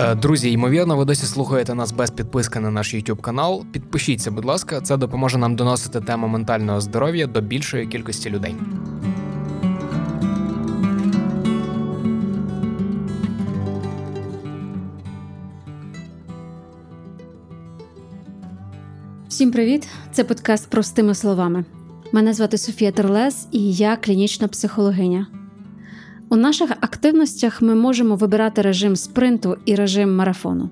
Е, друзі, ймовірно, ви досі слухаєте нас без підписки на наш YouTube канал. Підпишіться, будь ласка, це допоможе нам доносити тему ментального здоров'я до більшої кількості людей. Всім привіт! Це подкаст простими словами. Мене звати Софія Терлес і я клінічна психологиня. У наших активностях ми можемо вибирати режим спринту і режим марафону.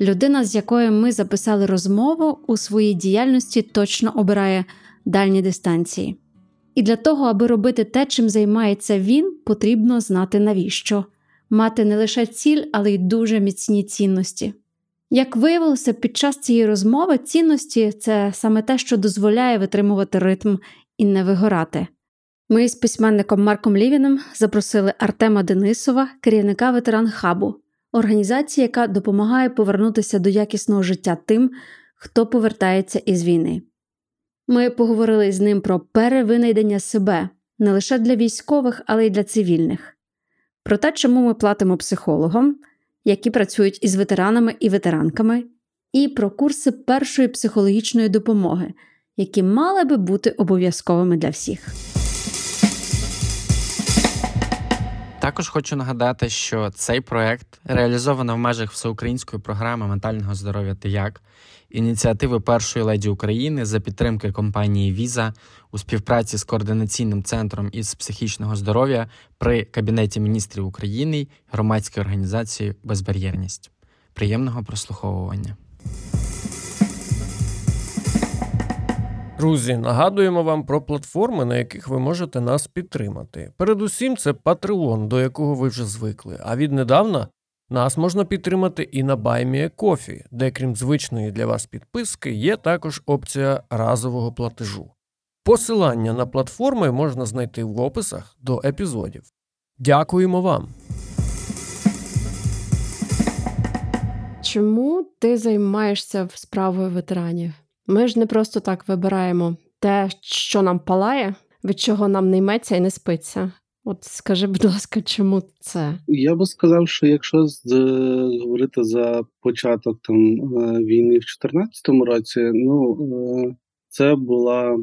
Людина, з якою ми записали розмову, у своїй діяльності точно обирає дальні дистанції. І для того, аби робити те, чим займається він, потрібно знати навіщо, мати не лише ціль, але й дуже міцні цінності. Як виявилося, під час цієї розмови цінності це саме те, що дозволяє витримувати ритм і не вигорати. Ми з письменником Марком Лівіним запросили Артема Денисова, керівника ветеран хабу, організації, яка допомагає повернутися до якісного життя тим, хто повертається із війни. Ми поговорили з ним про перевинайдення себе не лише для військових, але й для цивільних, про те, чому ми платимо психологам, які працюють із ветеранами і ветеранками, і про курси першої психологічної допомоги, які мали би бути обов'язковими для всіх. Також хочу нагадати, що цей проект реалізовано в межах всеукраїнської програми ментального здоров'я «Ти як», ініціативи першої леді України за підтримки компанії Віза у співпраці з координаційним центром із психічного здоров'я при Кабінеті міністрів України громадської організації Безбар'єрність. Приємного прослуховування. Друзі, нагадуємо вам про платформи, на яких ви можете нас підтримати. Передусім, це Patreon, до якого ви вже звикли. А віднедавна нас можна підтримати і на BuyMeACoffee, де, крім звичної для вас підписки, є також опція разового платежу. Посилання на платформи можна знайти в описах до епізодів. Дякуємо вам! Чому ти займаєшся справою ветеранів? Ми ж не просто так вибираємо те, що нам палає, від чого нам не йметься і не спиться. От скажи, будь ласка, чому це? Я би сказав, що якщо з, говорити за початок там е, війни в 2014 році, ну е, це була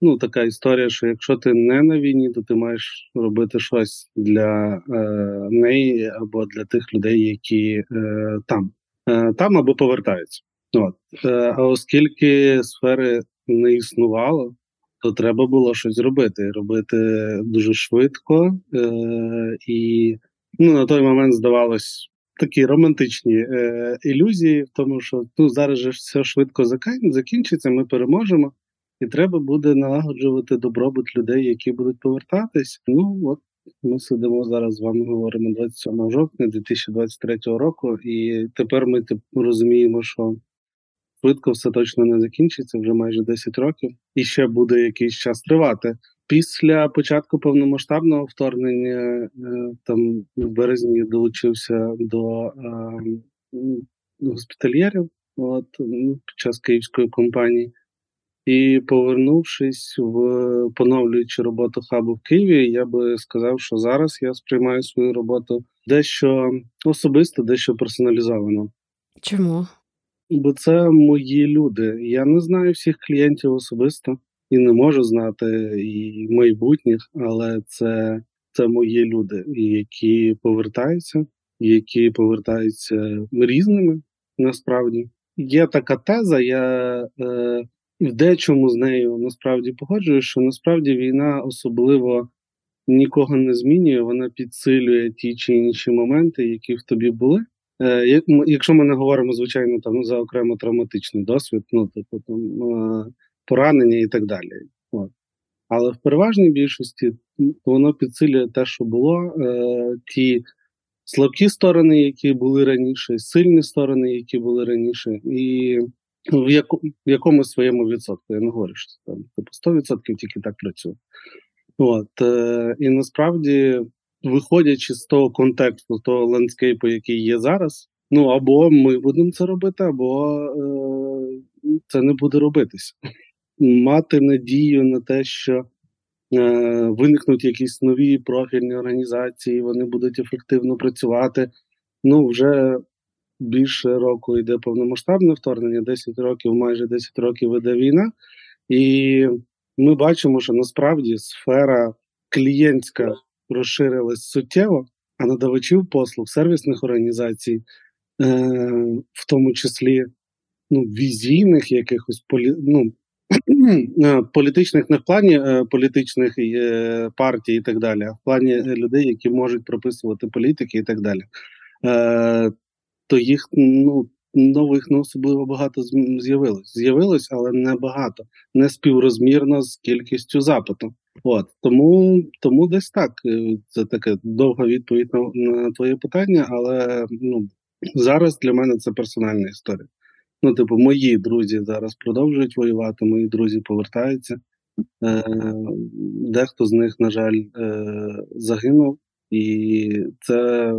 ну така історія, що якщо ти не на війні, то ти маєш робити щось для е, неї або для тих людей, які е, там, е, там або повертаються. От. Е, а оскільки сфери не існувало, то треба було щось робити. Робити дуже швидко. Е, І ну, на той момент здавалось такі романтичні е, ілюзії, в тому, що ну, зараз же все швидко закінчиться, ми переможемо, і треба буде налагоджувати добробут людей, які будуть повертатись. Ну от ми сидимо зараз з вами говоримо 27 жовтня 2023 року, і тепер ми розуміємо, що швидко все точно не закінчиться, вже майже 10 років, і ще буде якийсь час тривати. Після початку повномасштабного вторгнення, е, там в березні долучився до е, госпітальєрів от, ну, під час київської компанії. І повернувшись в поновлюючи роботу хабу в Києві, я би сказав, що зараз я сприймаю свою роботу дещо особисто, дещо персоналізовано. Чому? Бо це мої люди. Я не знаю всіх клієнтів особисто і не можу знати і майбутніх, але це це мої люди, які повертаються, які повертаються різними насправді. Є така теза, я е, в дечому з нею насправді погоджуюсь, що насправді війна особливо нікого не змінює, вона підсилює ті чи інші моменти, які в тобі були. Е, якщо ми не говоримо, звичайно, там за окремо травматичний досвід, ну типу там е, поранення і так далі. От. Але в переважній більшості воно підсилює те, що було, е, ті слабкі сторони, які були раніше, сильні сторони, які були раніше, і в яку, в якомусь своєму відсотку. Я не говорю, що там типу 100% тільки так працює. От, І насправді виходячи з того контексту, того ландскейпу, який є зараз, ну або ми будемо це робити, або е, це не буде робитися. Мати надію на те, що е, виникнуть якісь нові профільні організації, вони будуть ефективно працювати. Ну, вже більше року йде повномасштабне вторгнення, 10 років, майже 10 років іде війна, і ми бачимо, що насправді сфера клієнтська розширилась суттєво, а надавачів послуг сервісних організацій, е, в тому числі ну, візійних якихось полі, ну, е, політичних, не в плані е, політичних е, партій і так далі, а в плані людей, які можуть прописувати політики і так далі. Е, то їх ну, нових не особливо багато з'явилось. З'явилось, але не багато, не співрозмірно з кількістю запиту. От тому тому десь так. Е, це таке довга відповідь на, на твоє питання, але ну зараз для мене це персональна історія. Ну, типу, мої друзі зараз продовжують воювати, мої друзі повертаються. Е, Дехто з них, на жаль, е, загинув, і це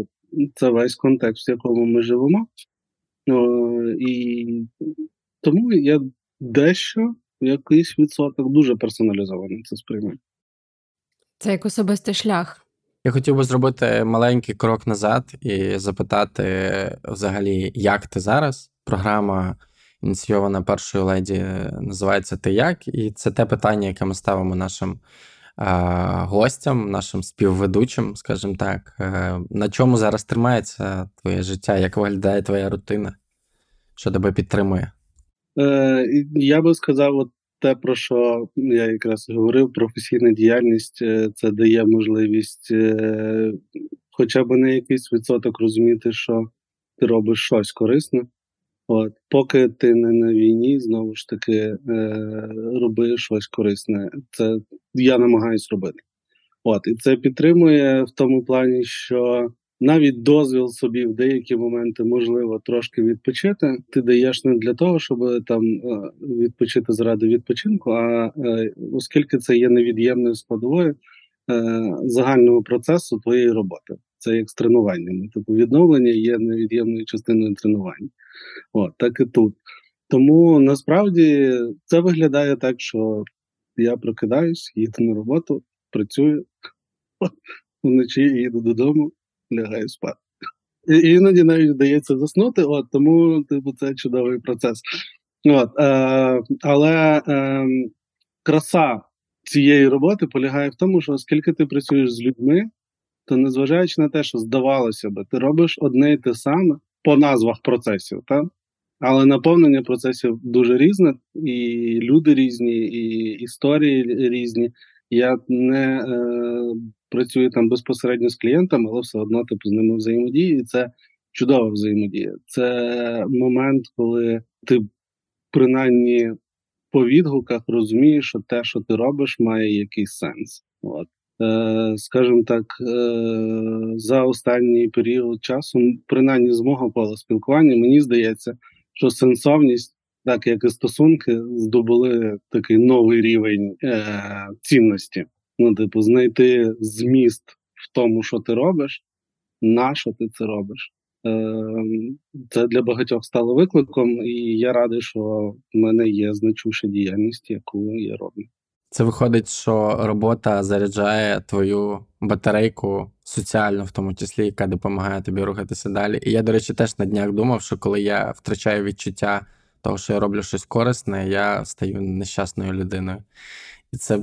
це весь контекст, в якому ми живемо. О, І тому я дещо якийсь відсоток дуже персоналізований це сприймаю. Це як особистий шлях. Я хотів би зробити маленький крок назад і запитати взагалі, як ти зараз? Програма ініційована першою леді називається Ти як? І це те питання, яке ми ставимо нашим гостям, нашим співведучим, скажімо так, е, на чому зараз тримається твоє життя, як виглядає твоя рутина, що тебе підтримує? Е, Я би сказав, от те, про що я якраз говорив, професійна діяльність е, це дає можливість е, хоча б на якийсь відсоток розуміти, що ти робиш щось корисне. От, Поки ти не на війні, знову ж таки е, роби щось корисне. Це я намагаюсь робити. От, І це підтримує в тому плані, що навіть дозвіл собі в деякі моменти можливо трошки відпочити. Ти даєш не для того, щоб там е, відпочити заради відпочинку, а е, оскільки це є невід'ємною складовою е, загального процесу твоєї роботи. Це як з тренуваннями. Типу відновлення є невід'ємною частиною тренування. От, так і тут. Тому насправді це виглядає так, що я прокидаюсь, їду на роботу, працюю вночі їду додому, лягаю спати. І Іноді навіть вдається заснути, от тому типу, це чудовий процес. От, е, Але е, краса цієї роботи полягає в тому, що оскільки ти працюєш з людьми, то незважаючи на те, що здавалося би, ти робиш одне і те саме по назвах процесів, так? але наповнення процесів дуже різне, і люди різні, і історії різні. Я не е, працюю там безпосередньо з клієнтами, але все одно типу з ними взаємодію, і це чудова взаємодія. Це момент, коли ти принаймні по відгуках розумієш, що те, що ти робиш, має якийсь сенс. От. Е, скажімо так, е, за останній період часу, принаймні з мого пола спілкування, мені здається, що сенсовність, так як і стосунки, здобули такий новий рівень е, цінності. Ну, типу, знайти зміст в тому, що ти робиш, на що ти це робиш. Це для багатьох стало викликом, і я радий, що в мене є значуща діяльність, яку я роблю. Це виходить, що робота заряджає твою батарейку соціально, в тому числі, яка допомагає тобі рухатися далі. І я, до речі, теж на днях думав, що коли я втрачаю відчуття того, що я роблю щось корисне, я стаю нещасною людиною. І це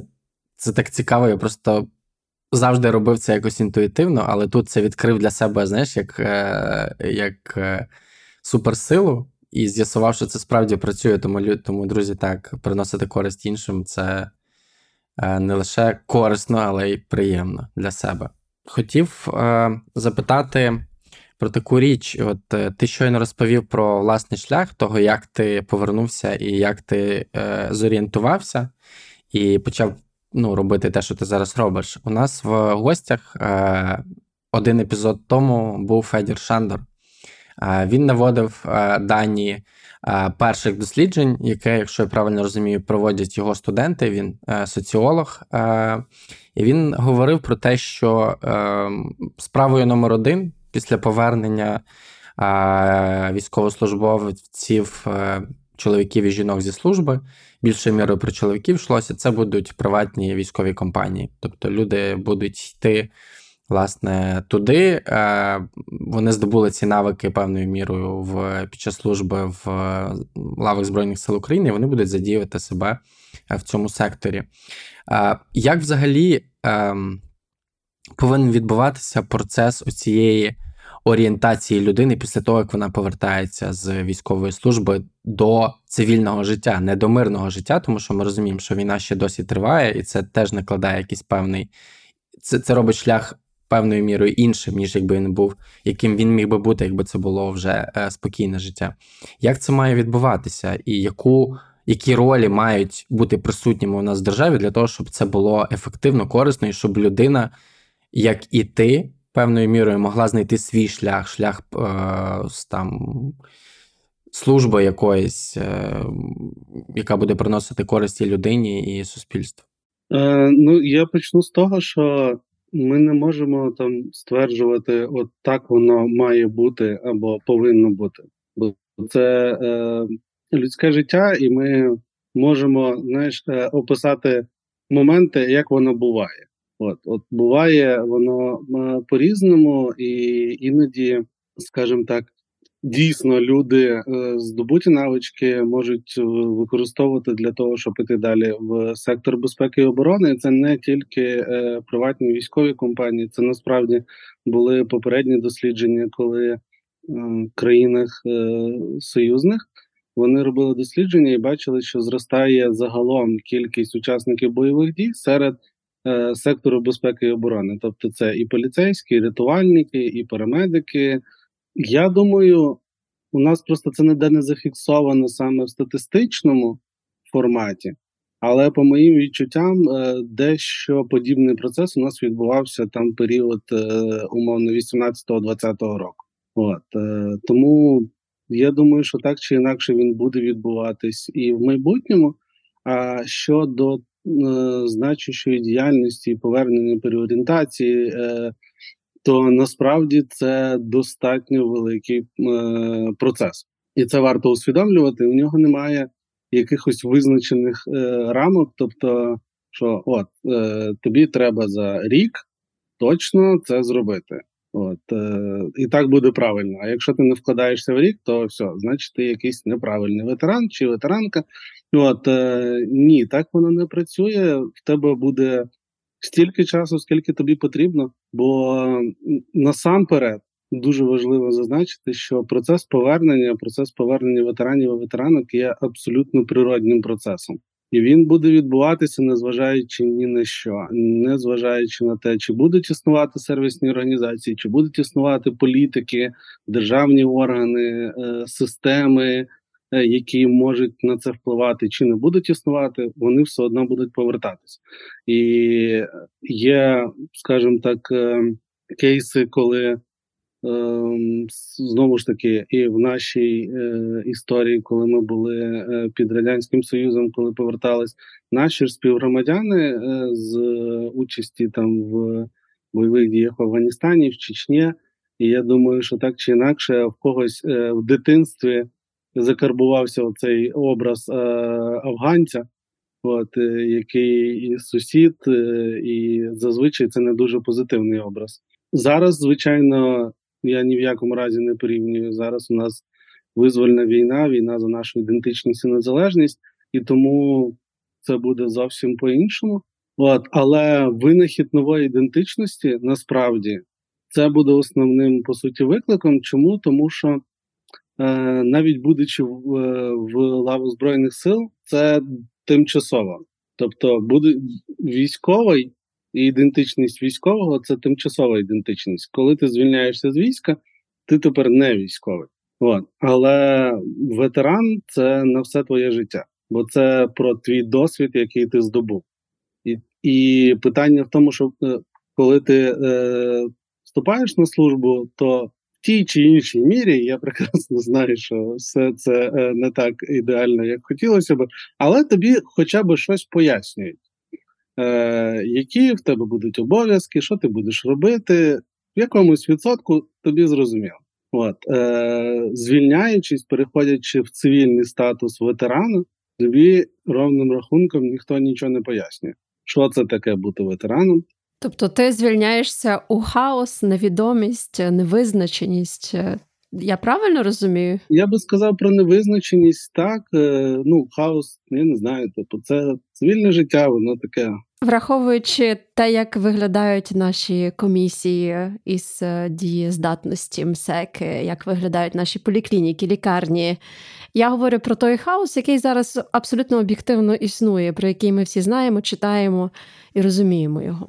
це так цікаво. Я просто завжди робив це якось інтуїтивно, але тут це відкрив для себе, знаєш, як, е, як е, суперсилу. І з'ясував, що це справді працює, тому тому, друзі, так, приносити користь іншим це Е, не лише корисно, але й приємно для себе. Хотів запитати про таку річ: от ти щойно розповів про власний шлях, того, як ти повернувся і як ти е, зорієнтувався, і почав ну, робити те, що ти зараз робиш. У нас в гостях е, один епізод тому був Федір Шандор. Е, він наводив дані Е, перших досліджень, яке, якщо я правильно розумію, проводять його студенти. Він е, соціолог, е, і він говорив про те, що справою номер один після повернення військовослужбовців. Чоловіків і жінок зі служби, більшою мірою про чоловіків йшлося, це будуть приватні військові компанії. Тобто люди будуть йти Власне, туди е, вони здобули ці навики певною мірою в під час служби в лавах Збройних сил України. і Вони будуть задіяти себе в цьому секторі. Е, як взагалі е, повинен відбуватися процес оцієї орієнтації людини після того, як вона повертається з військової служби до цивільного життя, не до мирного життя, тому що ми розуміємо, що війна ще досі триває, і це теж накладає якийсь певний. Це це робить шлях певною мірою іншим, ніж якби він був, яким він міг би бути, якби це було вже е, спокійне життя. Як це має відбуватися, і яку, які ролі мають бути присутніми у нас в державі для того, щоб це було ефективно, корисно, і щоб людина, як і ти, певною мірою могла знайти свій шлях, шлях е, там. Служби якоїсь, е, яка буде приносити користь і людині і суспільству? Е, Ну, я почну з того, що ми не можемо там стверджувати, от так воно має бути або повинно бути. Бо це е, людське життя, і ми можемо знаєш, е, описати моменти, як воно буває. От, от буває воно е, по-різному, і іноді, скажімо так, дійсно люди е, здобуті навички можуть е, використовувати для того, щоб іти далі в сектор безпеки і оборони. Це не тільки приватні військові компанії, це насправді були попередні дослідження, коли в країнах союзних. Вони робили дослідження і бачили, що зростає загалом кількість учасників бойових дій серед Е, сектору безпеки і оборони. Тобто, це і поліцейські, і рятувальники, і парамедики. Я думаю, у нас просто це ніде не зафіксовано саме в статистичному форматі, але по моїм відчуттям, е, дещо подібний процес у нас відбувався там період е, умовно 18-20 року. От тому я думаю, що так чи інакше він буде відбуватись і в майбутньому. А щодо Е, значущої діяльності і повернення переорієнтації, е, то насправді це достатньо великий е, процес, і це варто усвідомлювати. У нього немає якихось визначених рамок, тобто, що от тобі треба за рік точно це зробити. От е, І так буде правильно. А якщо ти не вкладаєшся в рік, то все, значить ти якийсь неправильний ветеран чи ветеранка. От е, Ні, так воно не працює. В тебе буде стільки часу, скільки тобі потрібно. Бо насамперед дуже важливо зазначити, що процес повернення, процес повернення ветеранів і ветеранок є абсолютно природним процесом. І він буде відбуватися, незважаючи ні на що, не зважаючи на те, чи будуть існувати сервісні організації, чи будуть існувати політики, державні органи, е, системи, які можуть на це впливати, чи не будуть існувати, вони все одно будуть повертатися. І є, скажімо так, е, кейси, коли Ем, знову ж таки, і в нашій е, історії, коли ми були е, під радянським союзом, коли повертались наші співгромадяни е, з участі там в бойових діях в Афганістані, в Чечні. І я думаю, що так чи інакше в когось в дитинстві закарбувався цей образ афганця, от який і сусід, і зазвичай це не дуже позитивний образ. Зараз, звичайно, я ні в якому разі не порівнюю. Зараз у нас визвольна війна, війна за нашу ідентичність і незалежність, і тому це буде зовсім по-іншому. От, Але винахід нової ідентичності насправді це буде основним по суті викликом. Чому? Тому що е, навіть будучи в, е, в лаву Збройних сил, це тимчасово. Тобто буде військовий і ідентичність військового це тимчасова ідентичність. Коли ти звільняєшся з війська, ти тепер не військовий. От. Але ветеран це на все твоє життя, бо це про твій досвід, який ти здобув. І і питання в тому, що е, коли ти е, вступаєш на службу, то тій чи іншій мірі я прекрасно знаю, що все це е, не так ідеально, як хотілося б, але тобі хоча б щось пояснюють. Е, які в тебе будуть обов'язки, що ти будеш робити, в якомусь відсотку тобі зрозуміло. От, е, Звільняючись, переходячи в цивільний статус ветерана, тобі ровним рахунком ніхто нічого не пояснює, що це таке бути ветераном, Тобто ти звільняєшся у хаос, невідомість, невизначеність. Я правильно розумію? Я би сказав про невизначеність так. Е, ну, хаос, я не знаю. Тобто, це цивільне життя, воно таке. Враховуючи те, як виглядають наші комісії із е, дієздатності МСЕК, як виглядають наші поліклініки, лікарні, я говорю про той хаос, який зараз абсолютно об'єктивно існує, про який ми всі знаємо, читаємо і розуміємо його.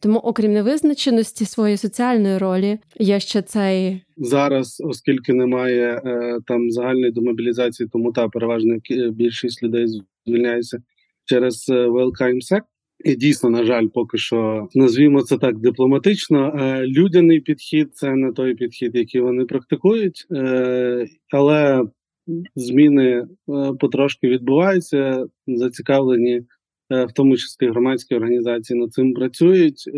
Тому, окрім невизначеності своєї соціальної ролі, є ще цей зараз, оскільки немає е, там загальної демобілізації, тому та переважна більшість людей звільняється через е, ВЛК МСЕК. І дійсно, на жаль, поки що назвімо це так дипломатично. Е, людяний підхід це не той підхід, який вони практикують, е, але зміни потрошки відбуваються, зацікавлені, в тому числі громадські організації над цим працюють.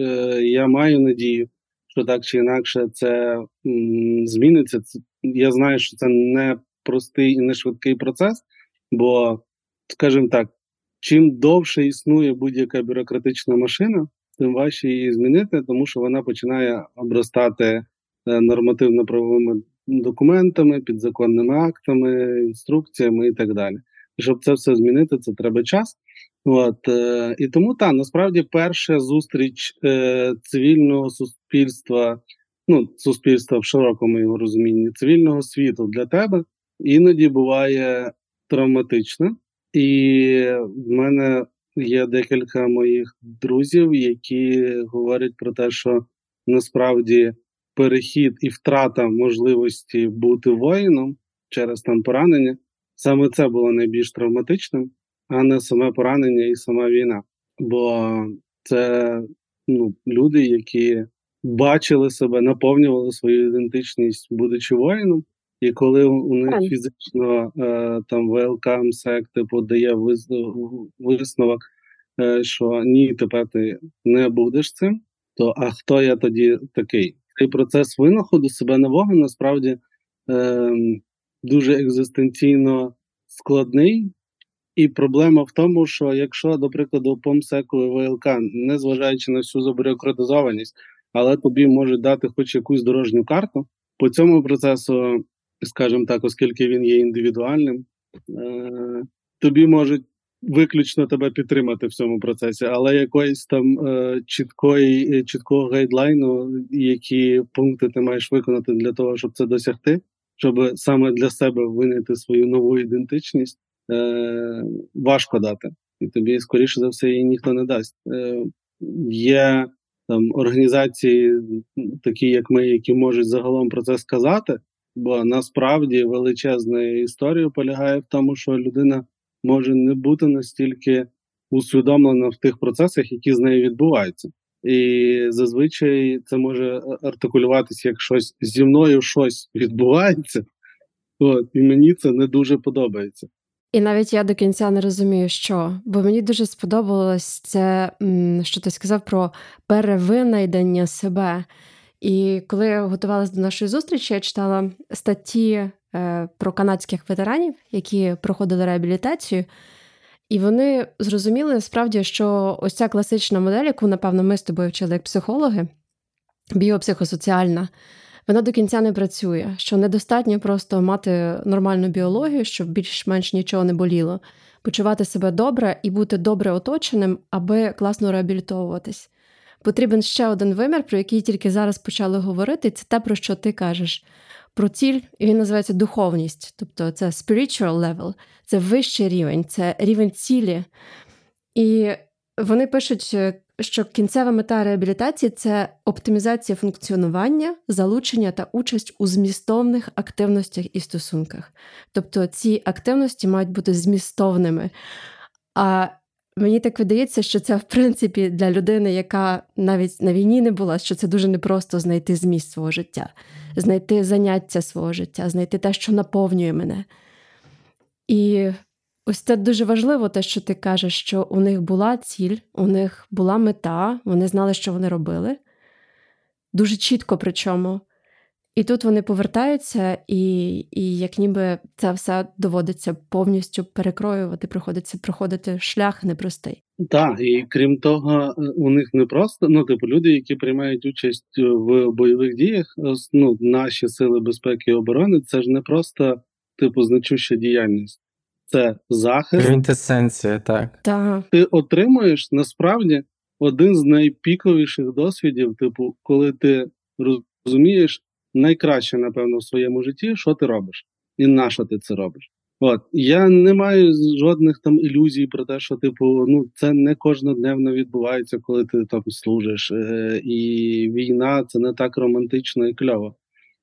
Я маю надію, що так чи інакше це зміниться. Я знаю, що це не простий і не швидкий процес, бо, скажімо так, чим довше існує будь-яка бюрократична машина, тим важче її змінити, тому що вона починає обростати е, нормативно-правовими документами, підзаконними актами, інструкціями і так далі. Щоб це все змінити, це треба час. От е, і тому та насправді перша зустріч е, цивільного суспільства, ну суспільства в широкому його розумінні, цивільного світу для тебе іноді буває травматична. І в мене є декілька моїх друзів, які говорять про те, що насправді перехід і втрата можливості бути воїном через там поранення саме це було найбільш травматичним, а не саме поранення і сама війна. Бо це ну, люди, які бачили себе, наповнювали свою ідентичність, будучи воїном. І коли у них фізично е, там ВЛК МСЕК типу дає висновок, е, що ні, тепер ти не будеш цим, то а хто я тоді такий? Цей процес винаходу себе нового насправді е, дуже екзистенційно складний, і проблема в тому, що якщо, до прикладу, по МСЕКу і ВЛК, незважаючи на всю забюрократизованість, але тобі можуть дати хоч якусь дорожню карту, по цьому процесу скажімо так, оскільки він є індивідуальним, е, тобі можуть виключно тебе підтримати в цьому процесі, але якоїсь там е, чіткої, чіткого гайдлайну, які пункти ти маєш виконати для того, щоб це досягти, щоб саме для себе винайти свою нову ідентичність, е, важко дати. І тобі, скоріше за все, її ніхто не дасть. Є там організації, такі як ми, які можуть загалом про це сказати, Бо насправді величезна історія полягає в тому, що людина може не бути настільки усвідомлена в тих процесах, які з нею відбуваються. І зазвичай це може артикулюватися як щось зі мною щось відбувається, От, і мені це не дуже подобається. І навіть я до кінця не розумію, що, бо мені дуже сподобалось це, що ти сказав про перевинайдення себе. І коли я готувалася до нашої зустрічі, я читала статті е, про канадських ветеранів, які проходили реабілітацію. І вони зрозуміли насправді, що ось ця класична модель, яку, напевно, ми з тобою вчили як психологи, біопсихосоціальна, вона до кінця не працює, що недостатньо просто мати нормальну біологію, щоб більш-менш нічого не боліло, почувати себе добре і бути добре оточеним, аби класно реабілітовуватись потрібен ще один вимір, про який тільки зараз почали говорити. Це те, про що ти кажеш. Про ціль, і він називається духовність, тобто це spiritual level, це вищий рівень, це рівень цілі. І вони пишуть, що кінцева мета реабілітації це оптимізація функціонування, залучення та участь у змістовних активностях і стосунках. Тобто ці активності мають бути змістовними. А Мені так видається, що це в принципі для людини, яка навіть на війні не була, що це дуже непросто знайти зміст свого життя, знайти заняття свого життя, знайти те, що наповнює мене. І ось це дуже важливо, те, що ти кажеш, що у них була ціль, у них була мета, вони знали, що вони робили. Дуже чітко причому. І тут вони повертаються, і і як ніби це все доводиться повністю перекроювати, приходиться проходити шлях непростий. Так, і крім того, у них не просто ну, типу, люди, які приймають участь в бойових діях, ну, наші сили безпеки і оборони, це ж не просто типу значуща діяльність, це захист. Квінтесенція, так. Так. Ти отримуєш насправді один з найпіковіших досвідів, типу, коли ти розумієш найкраще, напевно, в своєму житті, що ти робиш, і на що ти це робиш. От я не маю жодних там ілюзій про те, що типу, ну це не кожнодневно відбувається, коли ти там служиш, е, і війна це не так романтично і кльово.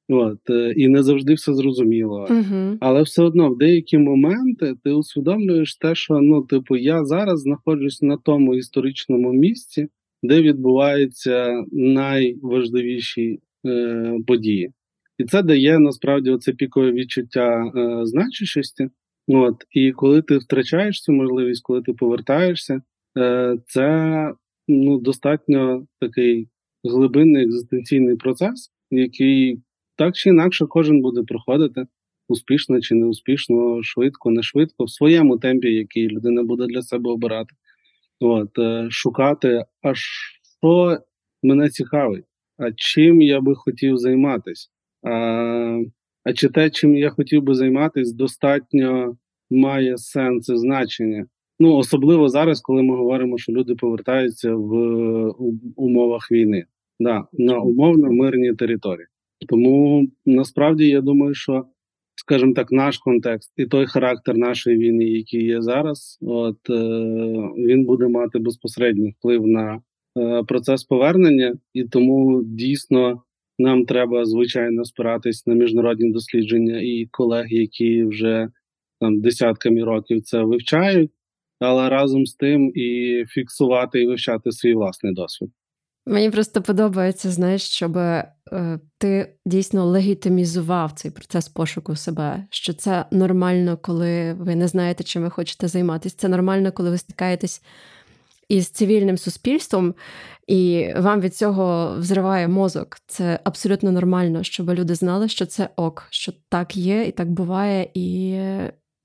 От е, і не завжди все зрозуміло, Угу. але все одно в деякі моменти ти усвідомлюєш те, що ну, типу, я зараз знаходжусь на тому історичному місці, де відбуваються найважливіші е, події. І це дає насправді оце пікове відчуття е, значущості. От, І коли ти втрачаєш цю можливість, коли ти повертаєшся, е, це ну, достатньо такий глибинний екзистенційний процес, який так чи інакше кожен буде проходити успішно чи неуспішно, швидко, не швидко, в своєму темпі, який людина буде для себе обирати. От, е, Шукати, а що мене цікавить, а чим я би хотів займатися. А а чи те, чим я хотів би займатися, достатньо має сенс і значення? Ну особливо зараз, коли ми говоримо, що люди повертаються в умовах війни, да, на умовно мирній території. Тому насправді я думаю, що, скажімо так, наш контекст і той характер нашої війни, який є зараз, от е, він буде мати безпосередній вплив на процес повернення, і тому дійсно. Нам треба звичайно спиратись на міжнародні дослідження і колег, які вже там десятками років це вивчають, але разом з тим і фіксувати і вивчати свій власний досвід. Мені просто подобається, знаєш, щоб е, ти дійсно легітимізував цей процес пошуку себе. Що це нормально, коли ви не знаєте, чим ви хочете займатися. Це нормально, коли ви стикаєтесь із цивільним суспільством, і вам від цього взриває мозок. Це абсолютно нормально, щоб люди знали, що це ок, що так є і так буває. І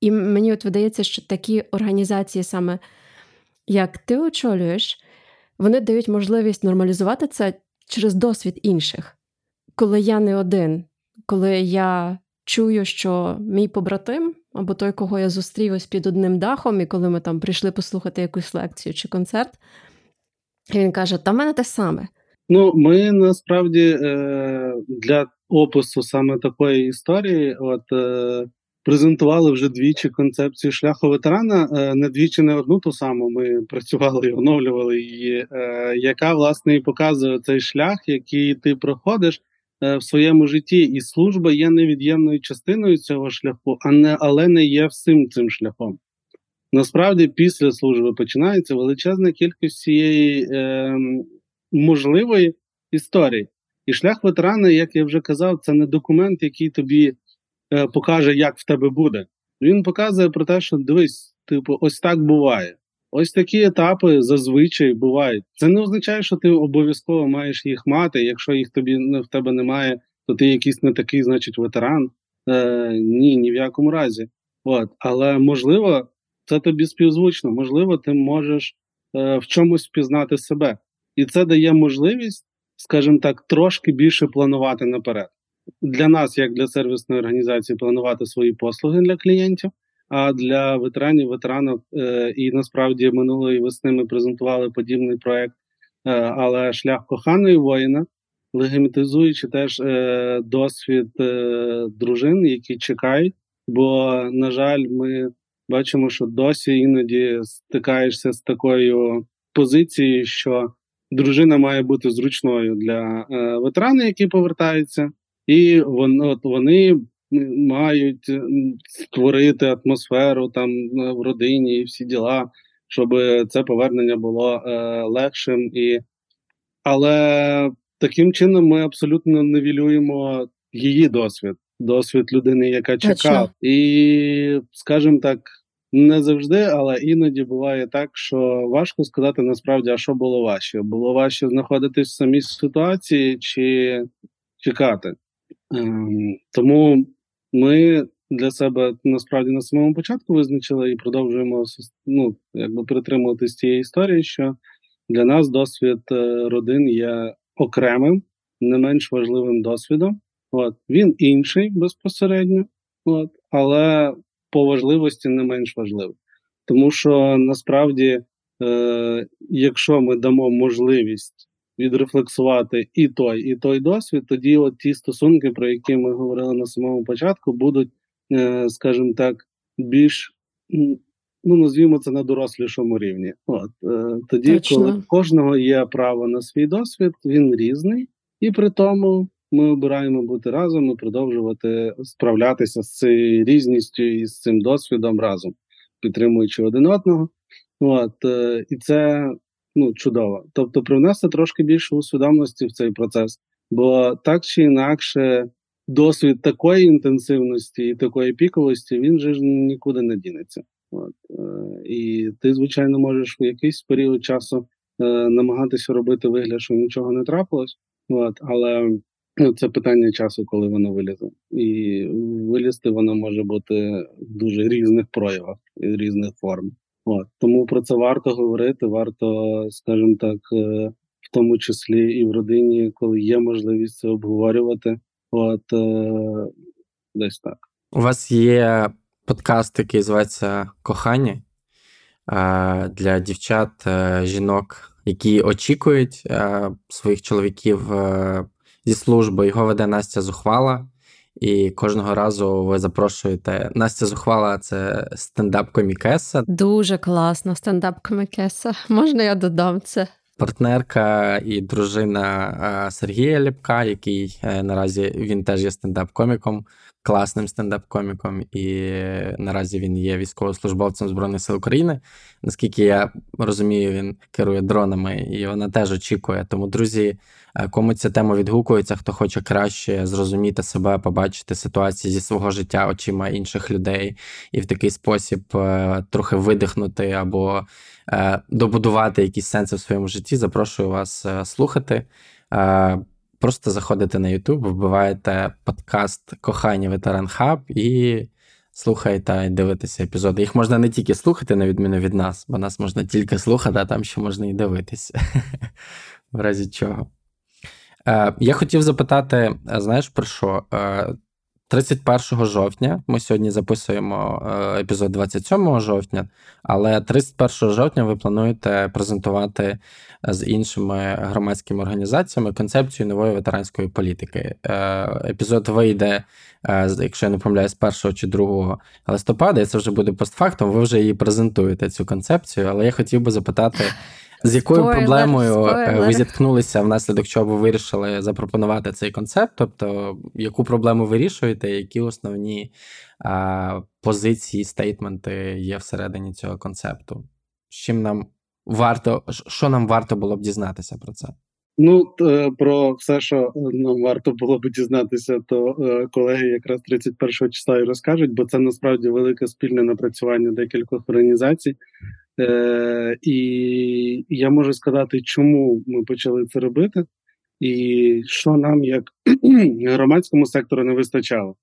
і мені от видається, що такі організації, саме як ти очолюєш, вони дають можливість нормалізувати це через досвід інших. Коли я не один, коли я чую, що мій побратим або той, кого я зустрів ось під одним дахом, і коли ми там прийшли послухати якусь лекцію чи концерт, він каже: Та в мене те саме. Ну, ми насправді е, для опису саме такої історії, от е, презентували вже двічі концепцію шляху ветерана. Е, не двічі, не одну ту саму. Ми працювали і оновлювали її, яка власне і показує цей шлях, який ти проходиш. Е, в своєму житті, і служба є невід'ємною частиною цього шляху, а не але не є всім цим шляхом. Насправді, після служби починається величезна кількість цієї е, можливої історії. І шлях ветерана, як я вже казав, це не документ, який тобі е, покаже, як в тебе буде. Він показує про те, що дивись, типу, ось так буває. Ось такі етапи зазвичай бувають. Це не означає, що ти обов'язково маєш їх мати. Якщо їх тобі в тебе немає, то ти якийсь не такий, значить, ветеран. Е, Ні, ні в якому разі. От. Але можливо, це тобі співзвучно, можливо, ти можеш е, в чомусь впізнати себе. І це дає можливість, скажімо так, трошки більше планувати наперед. Для нас, як для сервісної організації, планувати свої послуги для клієнтів. А для ветеранів, ветеранок е, і насправді минулої весни ми презентували подібний проект, е, але шлях коханої воїна, легімітизуючи теж е, досвід дружин, які чекають. Бо, на жаль, ми бачимо, що досі іноді стикаєшся з такою позицією, що дружина має бути зручною для ветерана, які повертаються, і вон, вони мають е, створити атмосферу там е, в родині і всі діла, щоб це повернення було е, легшим. І... Але таким чином ми абсолютно невілюємо її досвід, досвід людини, яка чекала. І, скажімо так, не завжди, але іноді буває так, що важко сказати насправді, а що було важче. Було важче знаходитись в самій ситуації чи чекати. Ем, тому ми для себе насправді на самому початку визначили і продовжуємо ну, якби притримуватись цієї історії, що для нас досвід е, родин є окремим, не менш важливим досвідом. От Він інший безпосередньо, от, але по важливості не менш важливий. Тому що насправді, е, якщо ми дамо можливість відрефлексувати і той, і той досвід, тоді от ті стосунки, про які ми говорили на самому початку, будуть, е, скажімо так, більш ну назвімо це на дорослішому рівні. От е, тоді, Точно. коли кожного є право на свій досвід, він різний, і при тому ми обираємо бути разом і продовжувати справлятися з цією різністю і з цим досвідом разом, підтримуючи один одного. От е, і це ну чудово. Тобто, привнести трошки більше усвідомленості в цей процес, бо так чи інакше. Досвід такої інтенсивності і такої піковості він же ж нікуди не дінеться. От, е, І ти, звичайно, можеш в якийсь період часу е, намагатися робити вигляд, що нічого не трапилось, от, але ну, це питання часу, коли воно вилізе. І вилізти воно може бути в дуже різних проявах різних форм. От, Тому про це варто говорити, варто, скажімо так, е, в тому числі і в родині, коли є можливість це обговорювати. От е, десь так. У вас є подкаст, який зветься Кохання для дівчат, е, жінок, які очікують е, своїх чоловіків е, зі служби. Його веде Настя Зухвала. І кожного разу ви запрошуєте. Настя Зухвала це стендап-комікеса. Дуже класно, стендап-комікеса. Можна я додам це? Партнерка і дружина Сергія Ліпка, який наразі він теж є стендап-коміком класним стендап-коміком, і наразі він є військовослужбовцем Збройних сил України. Наскільки я розумію, він керує дронами, і вона теж очікує. Тому, друзі, е, кому ця тема відгукується, хто хоче краще зрозуміти себе, побачити ситуації зі свого життя очима інших людей, і в такий спосіб е, трохи видихнути або е, добудувати якісь сенси в своєму житті, запрошую вас слухати. Просто заходите на YouTube, вбиваєте подкаст Кохання Ветеран Хаб і слухаєте і дивитеся епізоди. Їх можна не тільки слухати, на відміну від нас, бо нас можна тільки слухати, а там ще можна і дивитися. В разі чого. Е, Я хотів запитати: знаєш про що? Е, 31 жовтня ми сьогодні записуємо е, епізод 27 жовтня, але 31 жовтня ви плануєте презентувати з іншими громадськими організаціями концепцію нової ветеранської політики. Е, епізод вийде, е, якщо я не помиляюсь, 1 чи 2 листопада, і це вже буде постфактом. Ви вже її презентуєте цю концепцію, але я хотів би запитати. З якою спойлер, проблемою спойлер. ви зіткнулися внаслідок чого ви вирішили запропонувати цей концепт? Тобто, яку проблему вирішуєте, які основні а, позиції, стейтменти є всередині цього концепту? З чим нам варто, що нам варто було б дізнатися про це? Ну, про все, що нам варто було б дізнатися, то е, колеги якраз 31 числа і розкажуть, бо це насправді велике спільне напрацювання декількох організацій. Е, І я можу сказати, чому ми почали це робити, і що нам, як громадському сектору, не вистачало.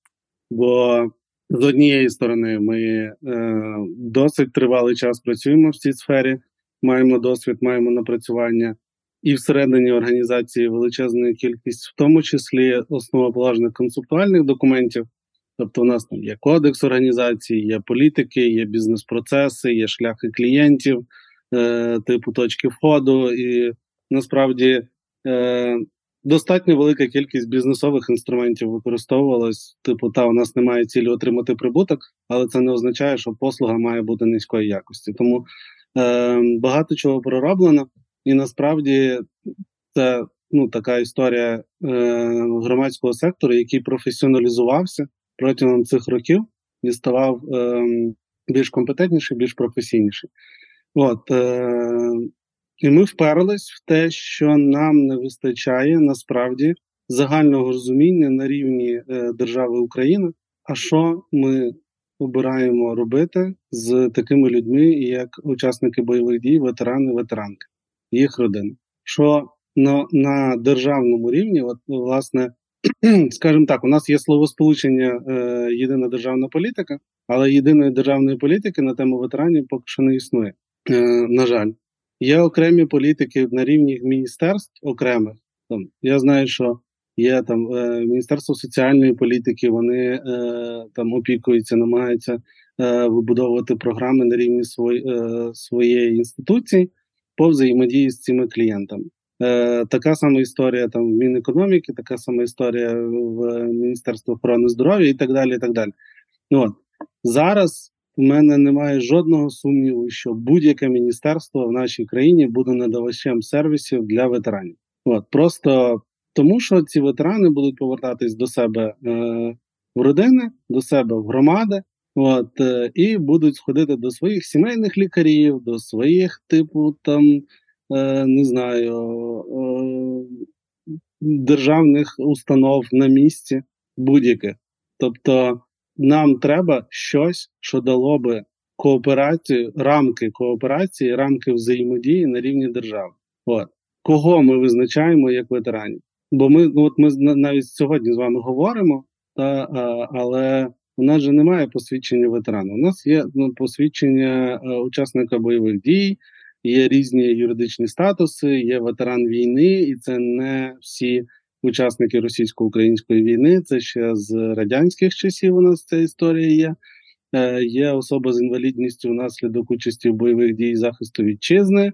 Бо з однієї сторони, ми е, досить тривалий час працюємо в цій сфері, маємо досвід, маємо напрацювання. І всередині організації величезна кількість, в тому числі основоположних концептуальних документів, Тобто, у нас там є кодекс організації, є політики, є бізнес-процеси, є шляхи клієнтів, е, типу точки входу, і насправді е, достатньо велика кількість бізнесових інструментів використовувалась. Типу, та у нас немає цілі отримати прибуток, але це не означає, що послуга має бути низької якості. Тому е, багато чого пророблено, і насправді це ну, така історія е, громадського сектору, який професіоналізувався протягом цих років і ставав е, більш компетентніший, більш професійніший. От, е, І ми вперлись в те, що нам не вистачає насправді загального розуміння на рівні е, держави України, а що ми обираємо робити з такими людьми, як учасники бойових дій, ветерани, ветеранки, їх родини. Що на, на державному рівні, от, власне, скажімо так, у нас є словосполучення е, єдина державна політика, але єдиної державної політики на тему ветеранів поки що не існує. Е, на жаль, є окремі політики на рівні міністерств окремих. Там я знаю, що є там е, Міністерство соціальної політики, вони е, там опікуються, намагаються е, вибудовувати програми на рівні свої, е, своєї інституції по взаємодії з цими клієнтами. Е, Така сама історія там в Мінекономіки, така сама історія в Міністерстві охорони здоров'я і так далі. і так далі. Ну, от. Зараз у мене немає жодного сумніву, що будь-яке міністерство в нашій країні буде надавачем сервісів для ветеранів. От Просто тому, що ці ветерани будуть повертатись до себе е, в родини, до себе в громади, от, е, і будуть сходити до своїх сімейних лікарів, до своїх, типу, там, не знаю, е, державних установ на місці будь-яких. Тобто нам треба щось, що дало би кооперацію, рамки кооперації, рамки взаємодії на рівні держави. От. Кого ми визначаємо як ветеранів? Бо ми ну от ми навіть сьогодні з вами говоримо, та, а, але у нас же немає посвідчення ветерана. У нас є ну, посвідчення учасника бойових дій, є різні юридичні статуси, є ветеран війни, і це не всі учасники російсько-української війни. Це ще з радянських часів. У нас ця історія є. Е, Є особа з інвалідністю внаслідок участі в бойових дій захисту вітчизни.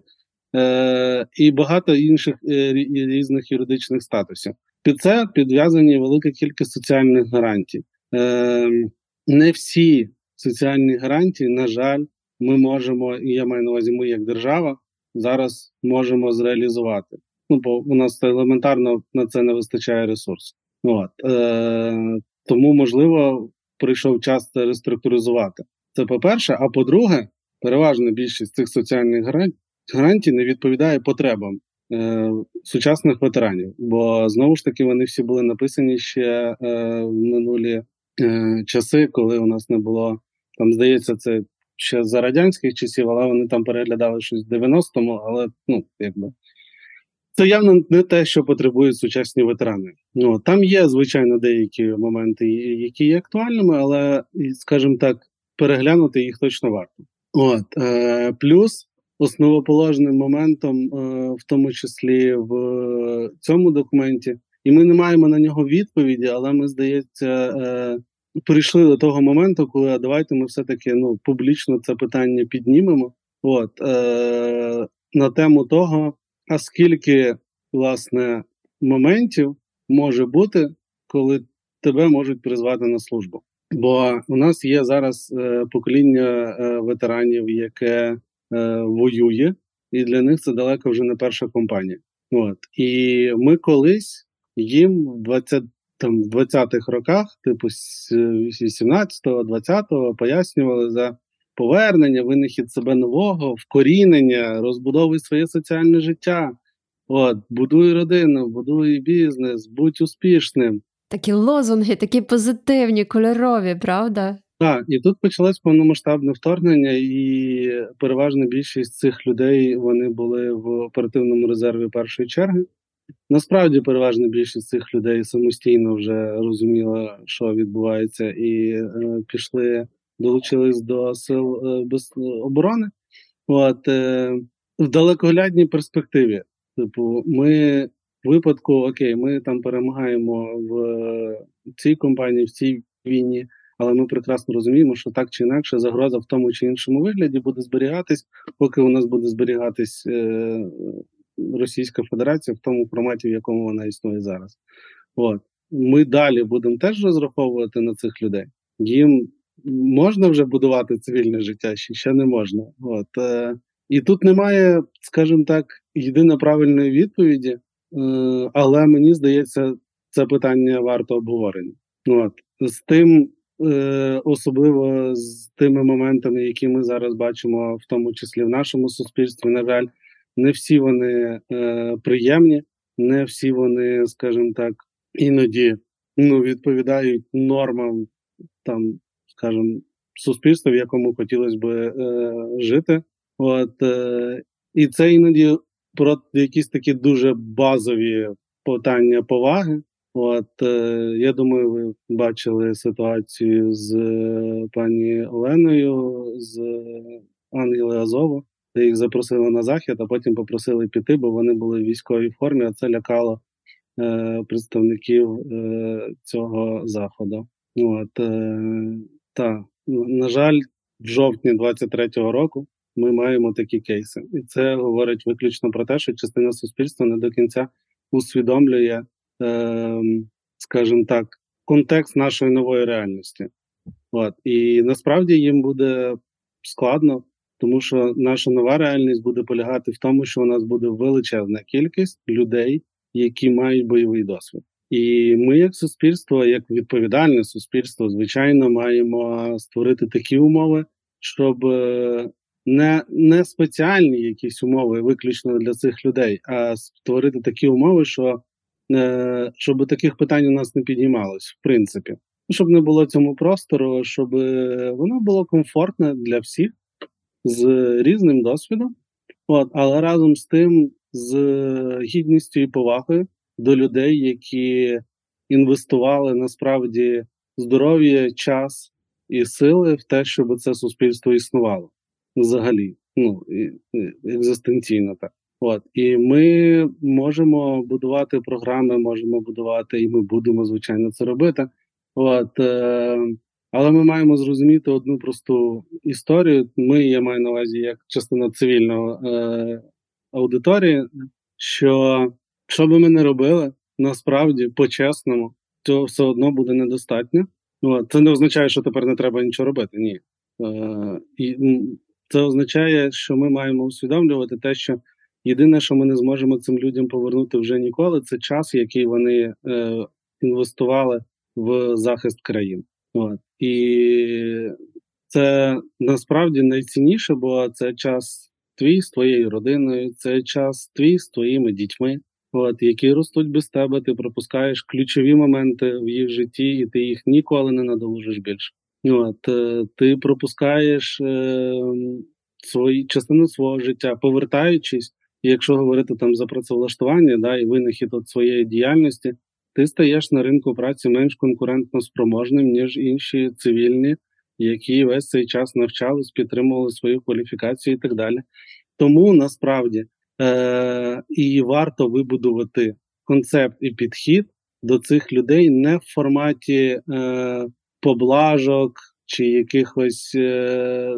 Е, і багато інших е, різних юридичних статусів. Під це підв'язані велика кількість соціальних гарантій. Е, не всі соціальні гарантії, на жаль, ми можемо, і я маю на увазі, ми як держава зараз можемо зреалізувати. Ну, бо у нас елементарно на це не вистачає ресурсів. От. Е, Тому, можливо, прийшов час це реструктуризувати. Це по-перше, а по-друге, переважна більшість цих соціальних гарантій не відповідає потребам е, сучасних ветеранів. Бо знову ж таки вони всі були написані ще е, в минулі е, часи, коли у нас не було там, здається, це ще за радянських часів, але вони там переглядали щось в 90-му, але ну якби. Це явно не те, що потребують сучасні ветерани. Ну там є звичайно деякі моменти, які є актуальними, але скажімо так, переглянути їх точно варто. От е, плюс основоположним моментом, е, в тому числі в цьому документі, і ми не маємо на нього відповіді, але ми здається. Е, прийшли до того моменту, коли давайте ми все-таки ну публічно це питання піднімемо. От е, на тему того, а скільки власне моментів може бути, коли тебе можуть призвати на службу. Бо у нас є зараз е, покоління е, ветеранів, яке Е, воює, і для них це далеко вже не перша компанія. От і ми колись їм в 20 там в 20-х роках, типу з 18-го, 20-го, пояснювали за повернення, винахід себе нового, вкорінення, розбудовуй своє соціальне життя. От, будуй родину, будуй бізнес, будь успішним. Такі лозунги, такі позитивні, кольорові, правда? Так, і тут почалось повномасштабне вторгнення, і переважна більшість цих людей вони були в оперативному резерві першої черги. Насправді, переважна більшість цих людей самостійно вже розуміла, що відбувається, і е, пішли, долучились до сил е, без оборони. От е, в далекоглядній перспективі, типу, ми в випадку окей, ми там перемагаємо в цій компанії, в цій війні. Але ми прекрасно розуміємо, що так чи інакше загроза в тому чи іншому вигляді буде зберігатись, поки у нас буде зберігатись е, Російська Федерація в тому форматі, в якому вона існує зараз. От ми далі будемо теж розраховувати на цих людей. Їм можна вже будувати цивільне життя, чи ще не можна. От е, і тут немає, скажімо так, єдино правильної відповіді, е, але мені здається, це питання варто обговорення. От з тим. Е, особливо з тими моментами, які ми зараз бачимо, в тому числі в нашому суспільстві, на жаль, не всі вони е, приємні, не всі вони, скажімо так, іноді ну, відповідають нормам там, скажімо, суспільства, в якому хотілося б е, жити. От е, і це іноді про якісь такі дуже базові питання поваги. От я думаю, ви бачили ситуацію з пані Оленою з Ангели Азова, де їх запросили на захід, а потім попросили піти, бо вони були в військовій формі, а це лякало е, представників е, цього заходу. От, е, та, на жаль, в жовтні 23-го року ми маємо такі кейси, і це говорить виключно про те, що частина суспільства не до кінця усвідомлює, е, скажімо так, контекст нашої нової реальності. От. І насправді їм буде складно, тому що наша нова реальність буде полягати в тому, що у нас буде величезна кількість людей, які мають бойовий досвід. І ми, як суспільство, як відповідальне суспільство, звичайно, маємо створити такі умови, щоб е, не не спеціальні якісь умови виключно для цих людей, а створити такі умови, що е, щоб таких питань у нас не піднімалось, в принципі, щоб не було цьому простору, щоб е, воно було комфортне для всіх з різним досвідом, от, але разом з тим, з гідністю і повагою до людей, які інвестували насправді здоров'я, час і сили в те, щоб це суспільство існувало взагалі, ну екзистенційно так. От і ми можемо будувати програми, можемо будувати, і ми будемо звичайно це робити. От е, але ми маємо зрозуміти одну просту історію. Ми, я маю на увазі як частина цивільного е, аудиторії, що що би ми не робили, насправді по-чесному, цього все одно буде недостатньо. Це не означає, що тепер не треба нічого робити. Ні. Е, і Це означає, що ми маємо усвідомлювати те, що єдине, що ми не зможемо цим людям повернути вже ніколи, це час, який вони е, інвестували в захист країн. От. І це насправді найцінніше, бо це час твій з твоєю родиною, це час твій з твоїми дітьми, от, які ростуть без тебе. Ти пропускаєш ключові моменти в їх житті, і ти їх ніколи не надолужиш більше. От, е, Ти пропускаєш е, свої частину свого життя, повертаючись, якщо говорити там за працевлаштування, да, і винахід от своєї діяльності ти стаєш на ринку праці менш конкурентно спроможним, ніж інші цивільні, які весь цей час навчались, підтримували свою кваліфікацію і так далі. Тому насправді е- і варто вибудувати концепт і підхід до цих людей не в форматі е- поблажок чи якихось е-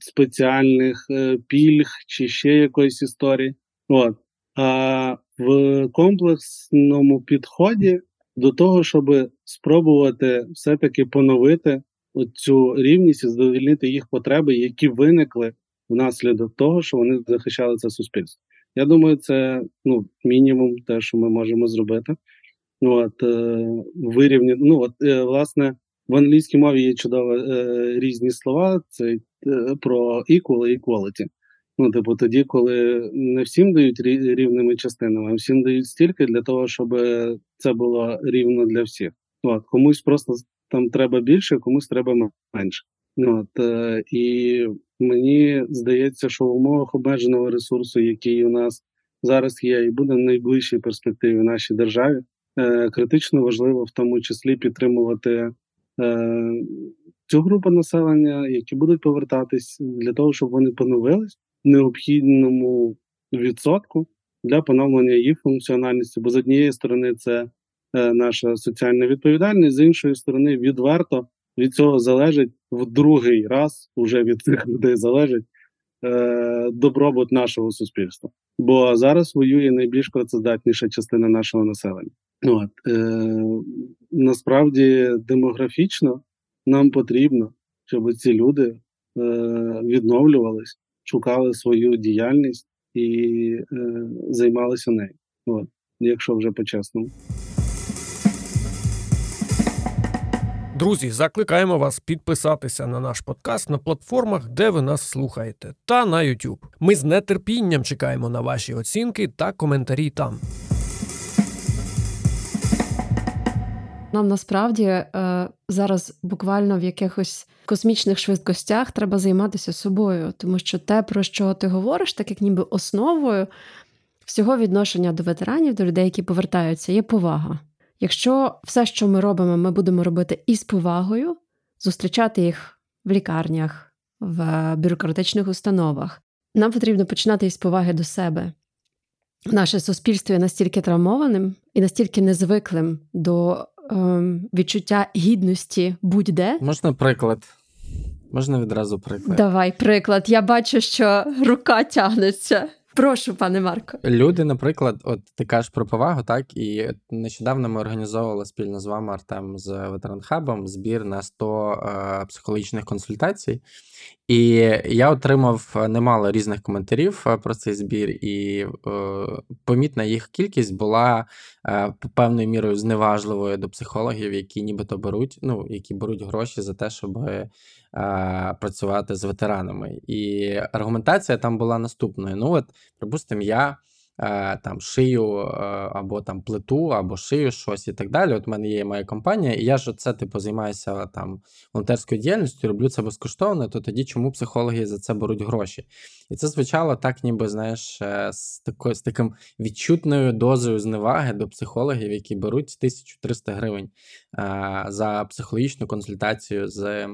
спеціальних е- пільг, чи ще якоїсь історії. От. А в комплексному підході до того, щоб спробувати все-таки поновити цю рівність і задовільнити їх потреби, які виникли внаслідок того, що вони захищали це суспільство. Я думаю, це ну, мінімум, те, що ми можемо зробити. От, е, вирівняти. Ну, от, е, власне, в англійській мові є чудово е, різні слова. Це е, про equal і equality. Ну, типу, тоді, коли не всім дають рівними частинами, а всім дають стільки для того, щоб це було рівно для всіх. От, Комусь просто там треба більше, комусь треба менше. От, е, І мені здається, що в умовах обмеженого ресурсу, який у нас зараз є, і буде в найближчій перспективі в нашій державі, е, критично важливо в тому числі підтримувати. Е, цю групу населення, які будуть повертатись для того, щоб вони поновились, необхідному відсотку для поновлення їх функціональності. Бо з однієї сторони це е, наша соціальна відповідальність, з іншої сторони, відверто від цього залежить в другий раз, уже від цих людей залежить е, добробут нашого суспільства. Бо зараз воює найбільш працездатніша частина нашого населення. От, е, Насправді демографічно нам потрібно, щоб ці люди е, відновлювались шукали свою діяльність і е, займалися нею. От, Якщо вже по-чесному. Друзі, закликаємо вас підписатися на наш подкаст на платформах, де ви нас слухаєте, та на YouTube. Ми з нетерпінням чекаємо на ваші оцінки та коментарі там. Нам насправді е, зараз буквально в якихось космічних швидкостях треба займатися собою, тому що те, про що ти говориш, так як ніби основою всього відношення до ветеранів, до людей, які повертаються, є повага. Якщо все, що ми робимо, ми будемо робити із повагою, зустрічати їх в лікарнях, в бюрократичних установах, нам потрібно починати із поваги до себе. Наше суспільство є настільки травмованим і настільки незвиклим до відчуття гідності будь-де. Можна приклад. Можна відразу приклад. Давай приклад. Я бачу, що рука тягнеться. Прошу, пане Марко. Люди, наприклад, от ти кажеш про повагу, так і нещодавно ми організовували спільно з вами Артем з ветеранхабом збір на 100 е, психологічних консультацій. І я отримав немало різних коментарів е, про цей збір, і е, помітна їх кількість була е, певною мірою зневажливою до психологів, які нібито беруть, ну які беруть гроші за те, щоб е, працювати з ветеранами. І аргументація там була наступною: ну, от, припустимо, я. Е, там шию е, або там плиту, або шию щось і так далі. От в мене є моя компанія, і я ж це типу займаюся там волонтерською діяльністю, роблю це безкоштовно, то тоді чому психологи за це беруть гроші? І це звучало так, ніби знаєш, е, з такою з таким відчутною дозою зневаги до психологів, які беруть 1300 гривень за психологічну консультацію з.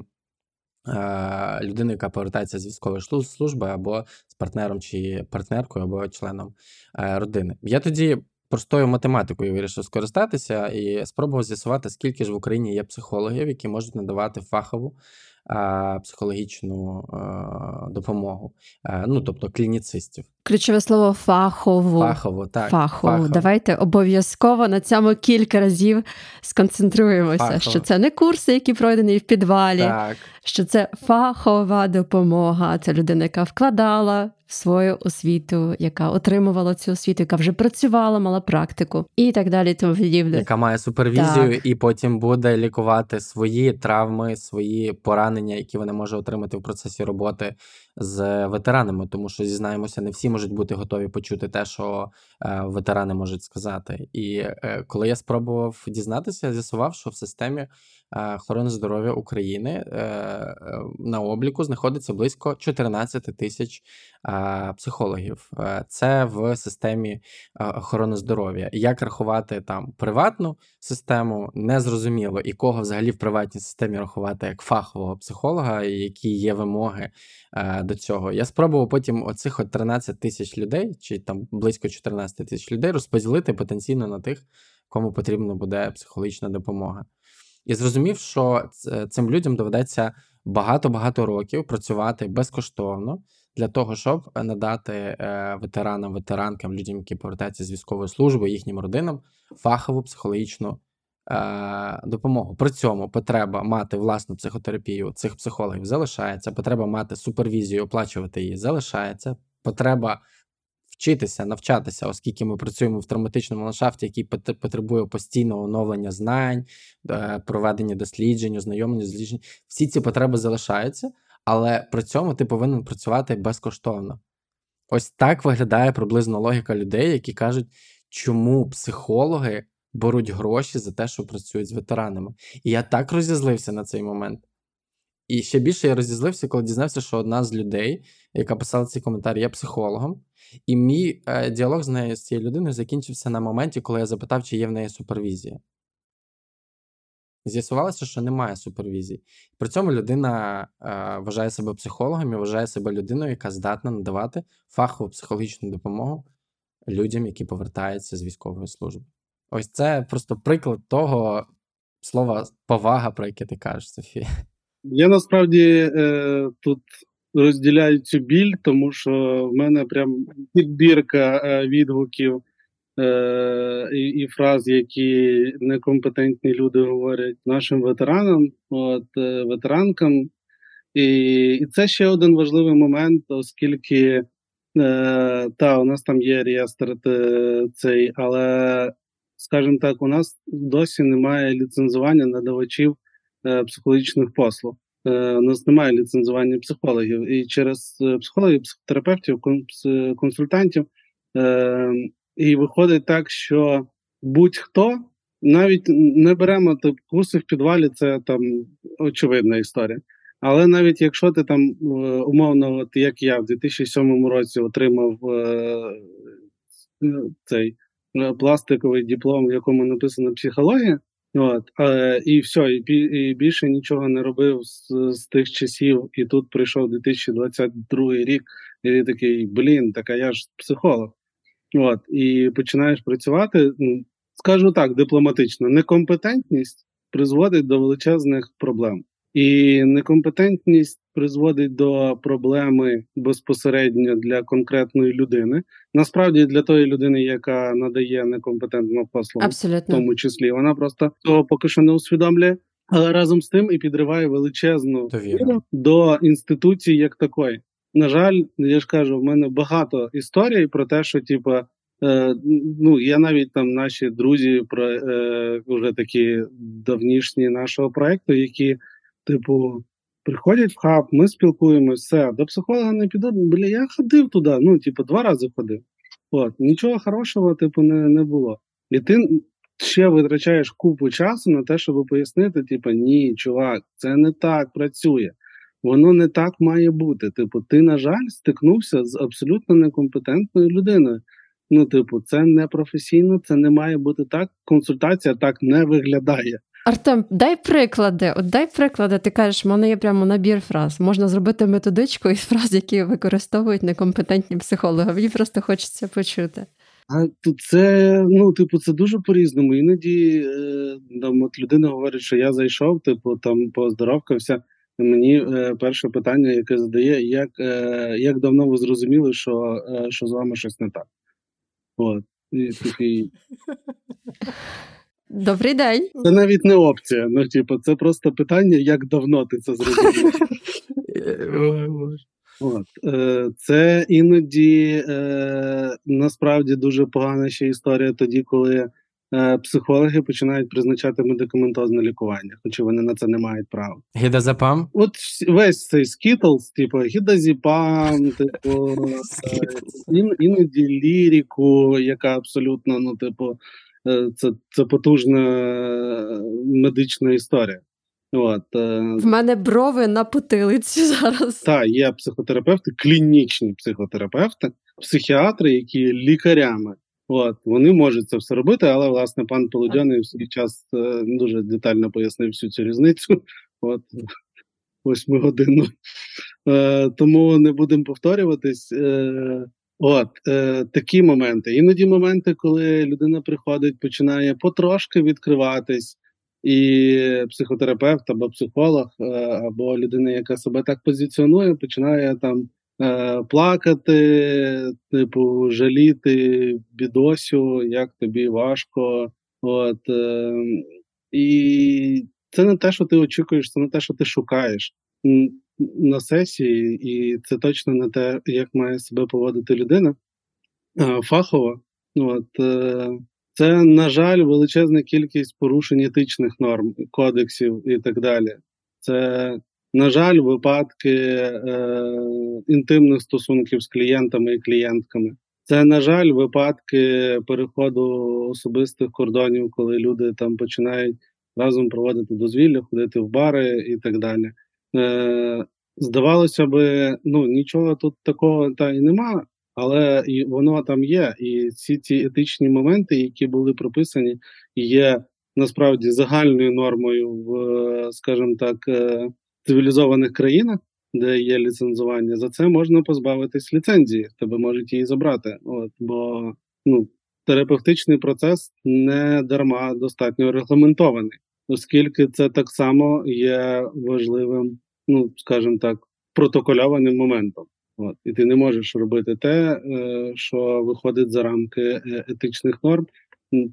Людини, яка повертається з військової служби, або з партнером чи партнеркою, або членом Е, родини. Я тоді простою математикою вирішив скористатися і спробував з'ясувати, скільки ж в Україні є психологів, які можуть надавати фахову психологічну допомогу, ну тобто клініцистів. Ключове слово фахово. Фахово, так. Фахово. фахово. Давайте обов'язково на цьому кілька разів сконцентруємося, фахово. що це не курси, які пройдені в підвалі, так. що це фахова допомога. Це людина, яка вкладала свою освіту, яка отримувала цю освіту, яка вже працювала, мала практику і так далі. Тому подібне. Яка має супервізію, так. і потім буде лікувати свої травми, свої поранення, які вона може отримати в процесі роботи з ветеранами, тому що зізнаємося, не всі можуть бути готові почути те, що е, ветерани можуть сказати. І е, коли я спробував дізнатися, я з'ясував, що в системі охорони здоров'я України е, е, на обліку знаходиться близько 14 тисяч психологів. Це в системі охорони здоров'я. Як рахувати там приватну систему, незрозуміло, і кого взагалі в приватній системі рахувати як фахового психолога, і які є вимоги до цього. Я спробував потім оцих от 13 тисяч людей, чи там близько 14 тисяч людей розподілити потенційно на тих, кому потрібна буде психологічна допомога і зрозумів, що цим людям доведеться багато-багато років працювати безкоштовно для того, щоб надати е, ветеранам, ветеранкам, людям, які повертаються з військової служби, їхнім родинам фахову психологічну е, допомогу. При цьому потреба мати власну психотерапію цих психологів залишається. Потреба мати супервізію, оплачувати її залишається. Потреба вчитися, навчатися, оскільки ми працюємо в травматичному ландшафті, який потребує постійного оновлення знань, е, проведення досліджень, ознайомлення досліджень. Всі ці потреби залишаються, але при цьому ти повинен працювати безкоштовно. Ось так виглядає приблизно логіка людей, які кажуть, чому психологи беруть гроші за те, що працюють з ветеранами. І я так розізлився на цей момент. І ще більше я розізлився, коли дізнався, що одна з людей, яка писала цей коментар, є психологом. І мій е, діалог з нею з цією людиною закінчився на моменті, коли я запитав, чи є в неї супервізія. З'ясувалося, що немає супервізії. При цьому людина е, вважає себе психологом і вважає себе людиною, яка здатна надавати фахову психологічну допомогу людям, які повертаються з військової служби. Ось це просто приклад того слова повага, про яке ти кажеш, Софія. Я насправді е, тут розділяю цю біль, тому що в мене прям підбірка е, відгуків е, і, і фраз, які некомпетентні люди говорять нашим ветеранам, от е, ветеранкам. І і це ще один важливий момент, оскільки е, та у нас там є реєстр е, цей, але, скажімо так, у нас досі немає ліцензування надавачів психологічних послуг. Е, у нас немає ліцензування психологів, і через е, психологів, психотерапевтів, консультантів. Е, і виходить так, що будь-хто навіть не беремо тип, курси в підвалі, це там очевидна історія. Але навіть якщо ти там умовно, от як я в 2007 році отримав цей е, пластиковий диплом, в якому написано психологія. От, е, І все, і, і більше нічого не робив з, з тих часів. І тут прийшов 2022 рік, і ти такий, блін, так а я ж психолог. От, І починаєш працювати. Скажу так, дипломатично, некомпетентність призводить до величезних проблем. І некомпетентність призводить до проблеми безпосередньо для конкретної людини. Насправді для тої людини, яка надає некомпетентну послугу, Абсолютно. в тому числі вона просто того поки що не усвідомлює, але разом з тим і підриває величезну довіру до інституції як такої. На жаль, я ж кажу, в мене багато історій про те, що типа. Е, ну, я навіть там наші друзі про е, вже такі давнішні нашого проекту, які Типу, приходять в хаб, ми спілкуємося, до психолога не піду. Бля, я ходив туди, ну, типу, два рази ходив. От, Нічого хорошого, типу, не не було. І ти ще витрачаєш купу часу на те, щоб пояснити, типу, ні, чувак, це не так працює. Воно не так має бути. Типу, ти, на жаль, стикнувся з абсолютно некомпетентною людиною. Ну, типу, це не професійно, це не має бути так. Консультація так не виглядає. Артем, дай приклади. От дай приклади, ти кажеш, в мене є прямо набір фраз. Можна зробити методичку із фраз, які використовують некомпетентні психологи. Мені просто хочеться почути. А це ну, типу, це дуже по-різному. Іноді е, там от людина говорить, що я зайшов, типу, там поздоровкався. Мені е, перше питання, яке задає, як е, як давно ви зрозуміли, що е, що з вами щось не так? От. І такий... Добрий день. Це навіть не опція. Ну, типу, це просто питання, як давно ти це зрозумів. От. Е, це іноді е, насправді дуже погана ще історія тоді, коли е, психологи починають призначати медикаментозне лікування, хоча вони на це не мають права. Гідазепам? От весь цей скітлс, типу гідазіпам, типу іноді ліріку, яка абсолютно, ну, типу. Е, це це потужна медична історія. От. Е, В мене брови на потилиці зараз. Так, є психотерапевти, клінічні психотерапевти, психіатри, які лікарями. От, Вони можуть це все робити, але власне пан Полудьоний в свій час е, дуже детально пояснив всю цю різницю. От, восьмигодинну. Е, Тому не будемо повторюватись. Е, От е, такі моменти. Іноді моменти, коли людина приходить, починає потрошки відкриватись, і психотерапевт або психолог, е, або людина, яка себе так позиціонує, починає там е, плакати, типу, жаліти бідосю, як тобі важко. От, е, І це не те, що ти очікуєш, це не те, що ти шукаєш на сесії, і це точно не те, як має себе поводити людина фахова. От, е, Це, на жаль, величезна кількість порушень етичних норм, кодексів і так далі. Це, на жаль, випадки е, інтимних стосунків з клієнтами і клієнтками. Це, на жаль, випадки переходу особистих кордонів, коли люди там починають разом проводити дозвілля, ходити в бари і так далі. Е, Здавалося би, ну нічого тут такого та й нема, але і воно там є. І всі ці етичні моменти, які були прописані, є насправді загальною нормою в, скажімо так, е, цивілізованих країнах, де є ліцензування. За це можна позбавитись ліцензії, тебе можуть її забрати. От бо ну терапевтичний процес не дарма достатньо регламентований, оскільки це так само є важливим ну скажімо так, протокольованим моментом. От. І ти не можеш робити те, е, що виходить за рамки е, етичних норм,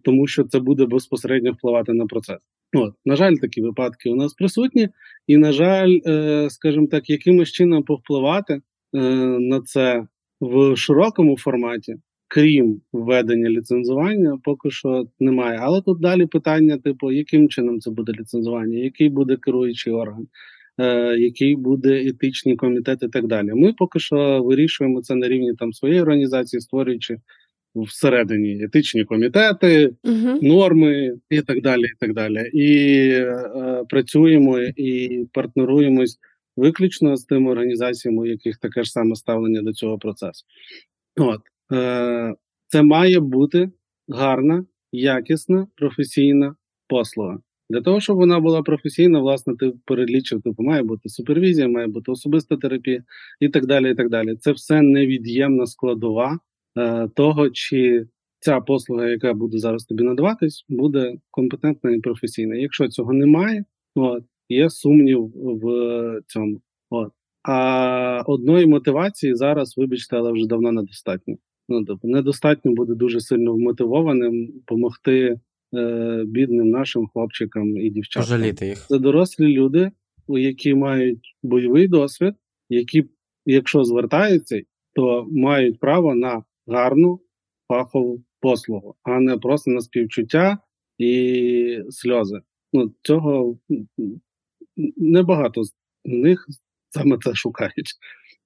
тому що це буде безпосередньо впливати на процес. От, на жаль, такі випадки у нас присутні, і на жаль, е, скажімо так, якимось чином повпливати на це в широкому форматі, крім введення ліцензування, поки що немає. Але тут далі питання: типу, яким чином це буде ліцензування, який буде керуючий орган, Е, який буде етичний комітет і так далі. Ми поки що вирішуємо це на рівні там своєї організації, створюючи всередині етичні комітети, uh норми і так далі. І так далі. І е, працюємо і партнеруємось виключно з тими організаціями, у яких таке ж саме ставлення до цього процесу. От е, це має бути гарна, якісна, професійна послуга. Для того, щоб вона була професійна, власне, ти перелічив, типу, має бути супервізія, має бути особиста терапія і так далі. і так далі. Це все невід'ємна складова е, того, чи ця послуга, яка буде зараз тобі надаватись, буде компетентна і професійна. Якщо цього немає, от, є сумнів в цьому. От. А одної мотивації зараз, вибачте, але вже давно недостатньо. Ну, тобто, недостатньо буде дуже сильно вмотивованим допомогти е, бідним нашим хлопчикам і дівчатам. Пожаліти їх. Це дорослі люди, які мають бойовий досвід, які, якщо звертаються, то мають право на гарну фахову послугу, а не просто на співчуття і сльози. Ну, Цього небагато з них саме це шукають.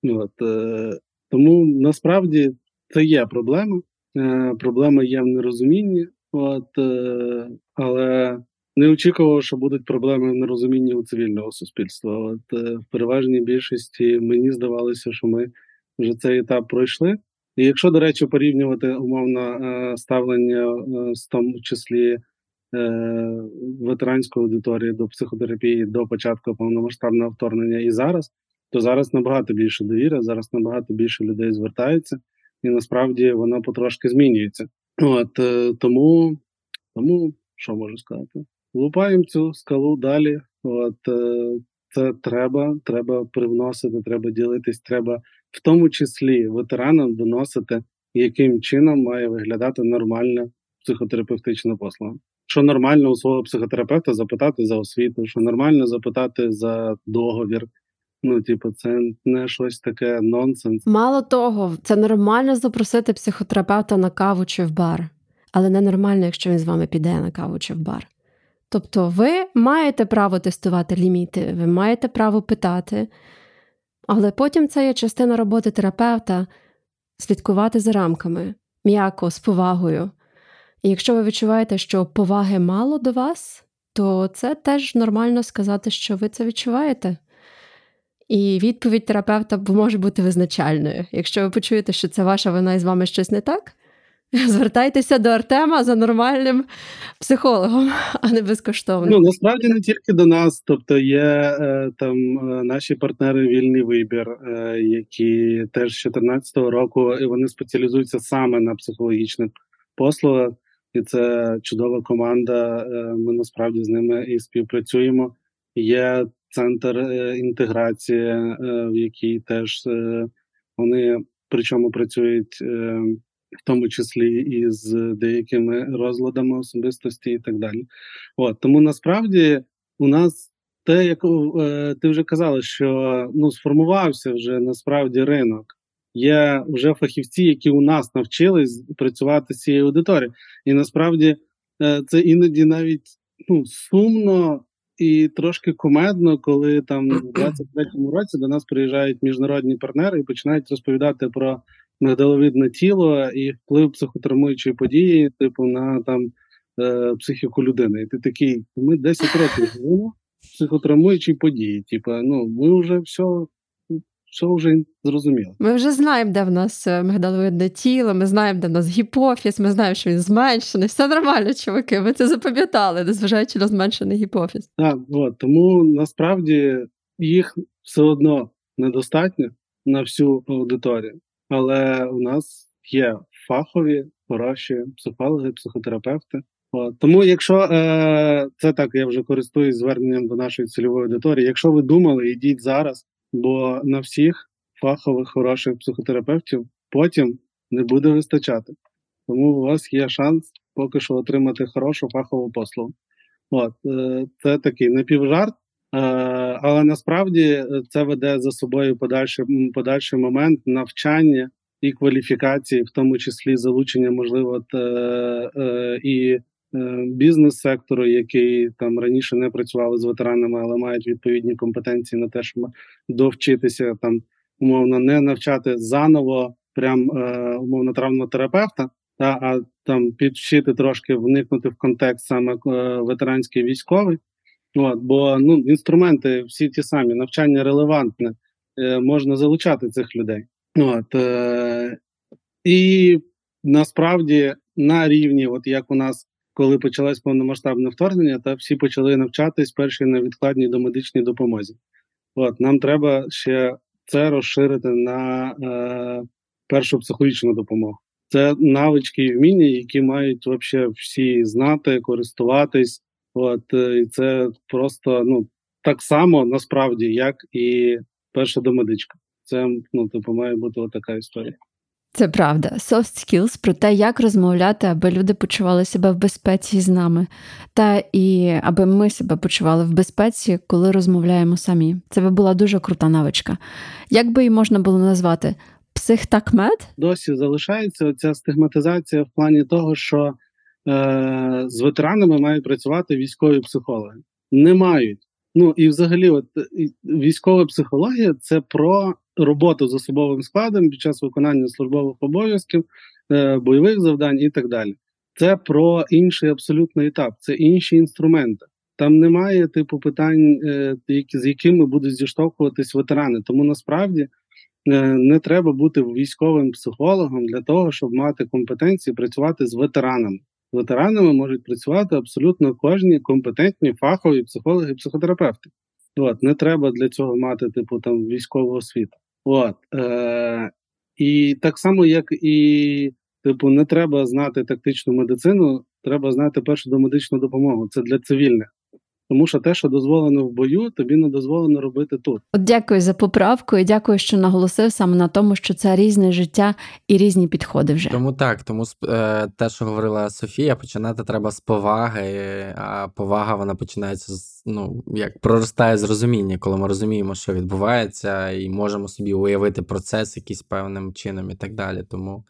От, е, Тому насправді це є проблема. Е, Проблема є в нерозумінні, от, е, але не очікував, що будуть проблеми в нерозумінні у цивільного суспільства. От е, в переважній більшості мені здавалося, що ми вже цей етап пройшли. І якщо, до речі, порівнювати умовно е, ставлення, е, в тому числі ветеранської аудиторії до психотерапії до початку повномасштабного вторгнення і зараз, то зараз набагато більше довіри, зараз набагато більше людей звертаються, і насправді воно потрошки змінюється. От тому, тому що можу сказати? Лупаємо цю скалу далі. От це треба, треба привносити, треба ділитись, треба в тому числі ветеранам доносити, яким чином має виглядати нормальна психотерапевтична послуга. Що нормально у свого психотерапевта запитати за освіту, що нормально запитати за договір. Ну, типу, це не щось таке нонсенс. Мало того, це нормально запросити психотерапевта на каву чи в бар, але не нормально, якщо він з вами піде на каву чи в бар. Тобто, ви маєте право тестувати ліміти, ви маєте право питати, але потім це є частина роботи терапевта слідкувати за рамками, м'яко, з повагою. І якщо ви відчуваєте, що поваги мало до вас, то це теж нормально сказати, що ви це відчуваєте. І відповідь терапевта може бути визначальною. Якщо ви почуєте, що це ваша вина і з вами щось не так, звертайтеся до Артема за нормальним психологом, а не безкоштовно. Ну насправді не тільки до нас, тобто є е, там е, наші партнери вільний вибір, е, які теж з 2014 року і вони спеціалізуються саме на психологічних послугах, і це чудова команда. Ми насправді з ними і співпрацюємо. Є центр інтеграції, в якій теж вони причому працюють в тому числі і з деякими розладами особистості, і так далі. От тому насправді у нас те, як е, ти вже казала, що ну сформувався вже насправді ринок. Є вже фахівці, які у нас навчились працювати з цією аудиторією. І насправді е, це іноді навіть ну, сумно і трошки кумедно, коли там в 23-му році до нас приїжджають міжнародні партнери і починають розповідати про мигдаловидне тіло і вплив психотравмуючої події, типу, на там е, психіку людини. І ти такий, ми 10 років живемо психотравмуючі події. Типу, ну ми вже все. Все вже зрозуміло. Ми вже знаємо, де в нас е, мигдаловидне тіло, ми знаємо, де в нас гіпофіз, ми знаємо, що він зменшений. Все нормально, чуваки. Ми це запам'ятали, незважаючи на зменшений гіпофіз. Так, от, тому насправді їх все одно недостатньо на всю аудиторію але у нас є фахові, хороші психологи, психотерапевти. От. Тому, якщо е, це так, я вже користуюсь зверненням до нашої цільової аудиторії. Якщо ви думали, йдіть зараз, бо на всіх фахових хороших психотерапевтів потім не буде вистачати. Тому у вас є шанс поки що отримати хорошу фахову послугу. От е, це такий напівжарт, Е, але насправді це веде за собою подальший подальший момент навчання і кваліфікації, в тому числі залучення, можливо, е, і бізнес-сектору, який там раніше не працювали з ветеранами, але мають відповідні компетенції на те, щоб довчитися там умовно не навчати заново, прям умовно травмотерапевта, та а там підвчити трошки вникнути в контекст саме ветеранський військовий. От, Бо ну, інструменти всі ті самі, навчання релевантне, е, можна залучати цих людей. От, е, І насправді на рівні, от як у нас. Коли почалось повномасштабне вторгнення, та всі почали навчатись перші на відкладній домедичній допомозі. От нам треба ще це розширити на е, першу психологічну допомогу. Це навички і вміння, які мають вообще всі знати, користуватись. От е, і це просто ну так само насправді, як і перша домедичка. Це ну типу має бути така історія. Це правда. Soft skills про те, як розмовляти, аби люди почували себе в безпеці з нами, та і аби ми себе почували в безпеці, коли розмовляємо самі. Це би була дуже крута навичка. Як би її можна було назвати? Психтакмед? Досі залишається ця стигматизація в плані того, що е, з ветеранами мають працювати військові психологи. Не мають. Ну і взагалі, от військова психологія це про роботу з особовим складом під час виконання службових обов'язків, е, бойових завдань і так далі. Це про інший абсолютно етап, це інші інструменти. Там немає типу питань, е, з якими будуть зіштовхуватись ветерани. Тому насправді е, не треба бути військовим психологом для того, щоб мати компетенції працювати з ветеранами. Ветеранами можуть працювати абсолютно кожні компетентні фахові психологи психотерапевти. От не треба для цього мати типу там військову освіту. От е, і так само, як і типу, не треба знати тактичну медицину, треба знати першу домедичну допомогу. Це для цивільних. Тому що те, що дозволено в бою, тобі не дозволено робити тут. От дякую за поправку і дякую, що наголосив саме на тому, що це різне життя і різні підходи вже. Тому так, тому е, те, що говорила Софія, починати треба з поваги, а повага вона починається з ну як проростає з розуміння, коли ми розуміємо, що відбувається, і можемо собі уявити процес якийсь певним чином і так далі. Тому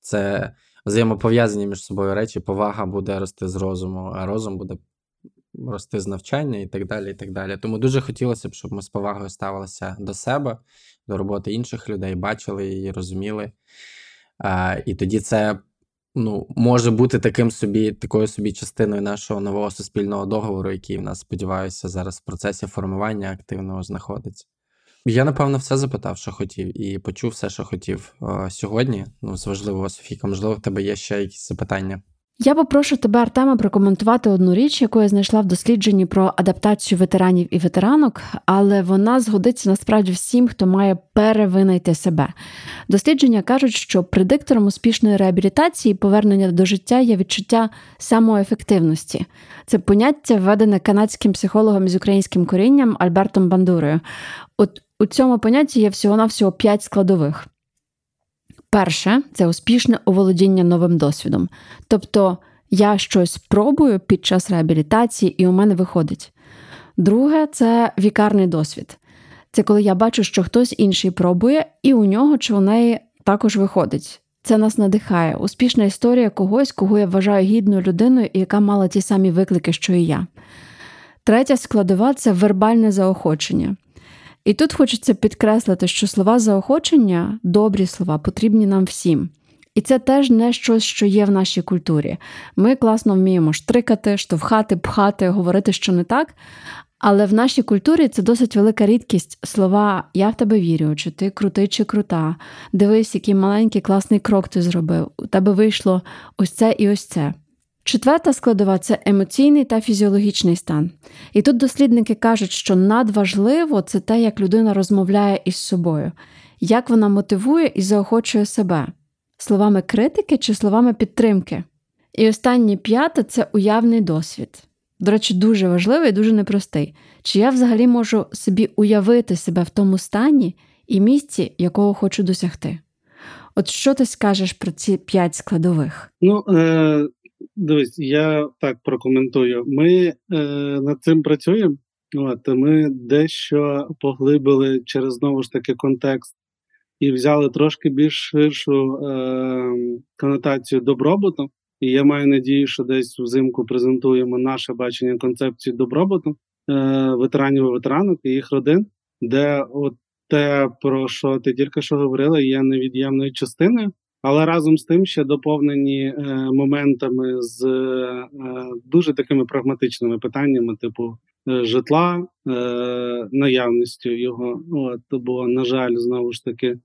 це взаємопов'язані між собою речі. Повага буде рости з розуму, а розум буде рости з навчання і так далі. і так далі. Тому дуже хотілося б, щоб ми з повагою ставилися до себе, до роботи інших людей, бачили її, розуміли. А, І тоді це ну, може бути таким собі, такою собі частиною нашого нового суспільного договору, який в нас, сподіваюся, зараз в процесі формування активного знаходиться. Я, напевно, все запитав, що хотів, і почув все, що хотів о, сьогодні. Ну, з важливого, Софійка, можливо, в тебе є ще якісь запитання. Я попрошу тебе, Артема, прокоментувати одну річ, яку я знайшла в дослідженні про адаптацію ветеранів і ветеранок, але вона згодиться насправді всім, хто має перевинайти себе. Дослідження кажуть, що предиктором успішної реабілітації і повернення до життя є відчуття самоефективності. Це поняття введене канадським психологом з українським корінням Альбертом Бандурою. От у цьому понятті є всього-навсього п'ять складових. Перше це успішне оволодіння новим досвідом. Тобто я щось пробую під час реабілітації, і у мене виходить. Друге це вікарний досвід. Це коли я бачу, що хтось інший пробує, і у нього чи у неї також виходить. Це нас надихає. Успішна історія когось, кого я вважаю гідною людиною і яка мала ті самі виклики, що і я. Третя складова це вербальне заохочення. І тут хочеться підкреслити, що слова заохочення, добрі слова, потрібні нам всім. І це теж не щось, що є в нашій культурі. Ми класно вміємо штрикати, штовхати, пхати, говорити, що не так. Але в нашій культурі це досить велика рідкість слова Я в тебе вірю, чи ти крутий чи крута. Дивись, який маленький класний крок ти зробив. У тебе вийшло ось це і ось це. Четверта складова це емоційний та фізіологічний стан. І тут дослідники кажуть, що надважливо це те, як людина розмовляє із собою, як вона мотивує і заохочує себе, словами критики чи словами підтримки. І останнє п'яте це уявний досвід. До речі, дуже важливий і дуже непростий. Чи я взагалі можу собі уявити себе в тому стані і місці, якого хочу досягти? От що ти скажеш про ці п'ять складових? Ну, е- Дивись, я так прокоментую. Ми е, над цим працюємо. От, Ми дещо поглибили через знову ж таки контекст і взяли трошки більш ширшу е, конотацію добробуту. І я маю надію, що десь взимку презентуємо наше бачення концепції добробуту е, ветеранів і ветеранок і їх родин, де от те, про що ти тільки що говорила, є невід'ємною частиною але разом з тим ще доповнені е, моментами з е, дуже такими прагматичними питаннями, типу е, житла, наявністю його. От, бо, на жаль, знову ж таки,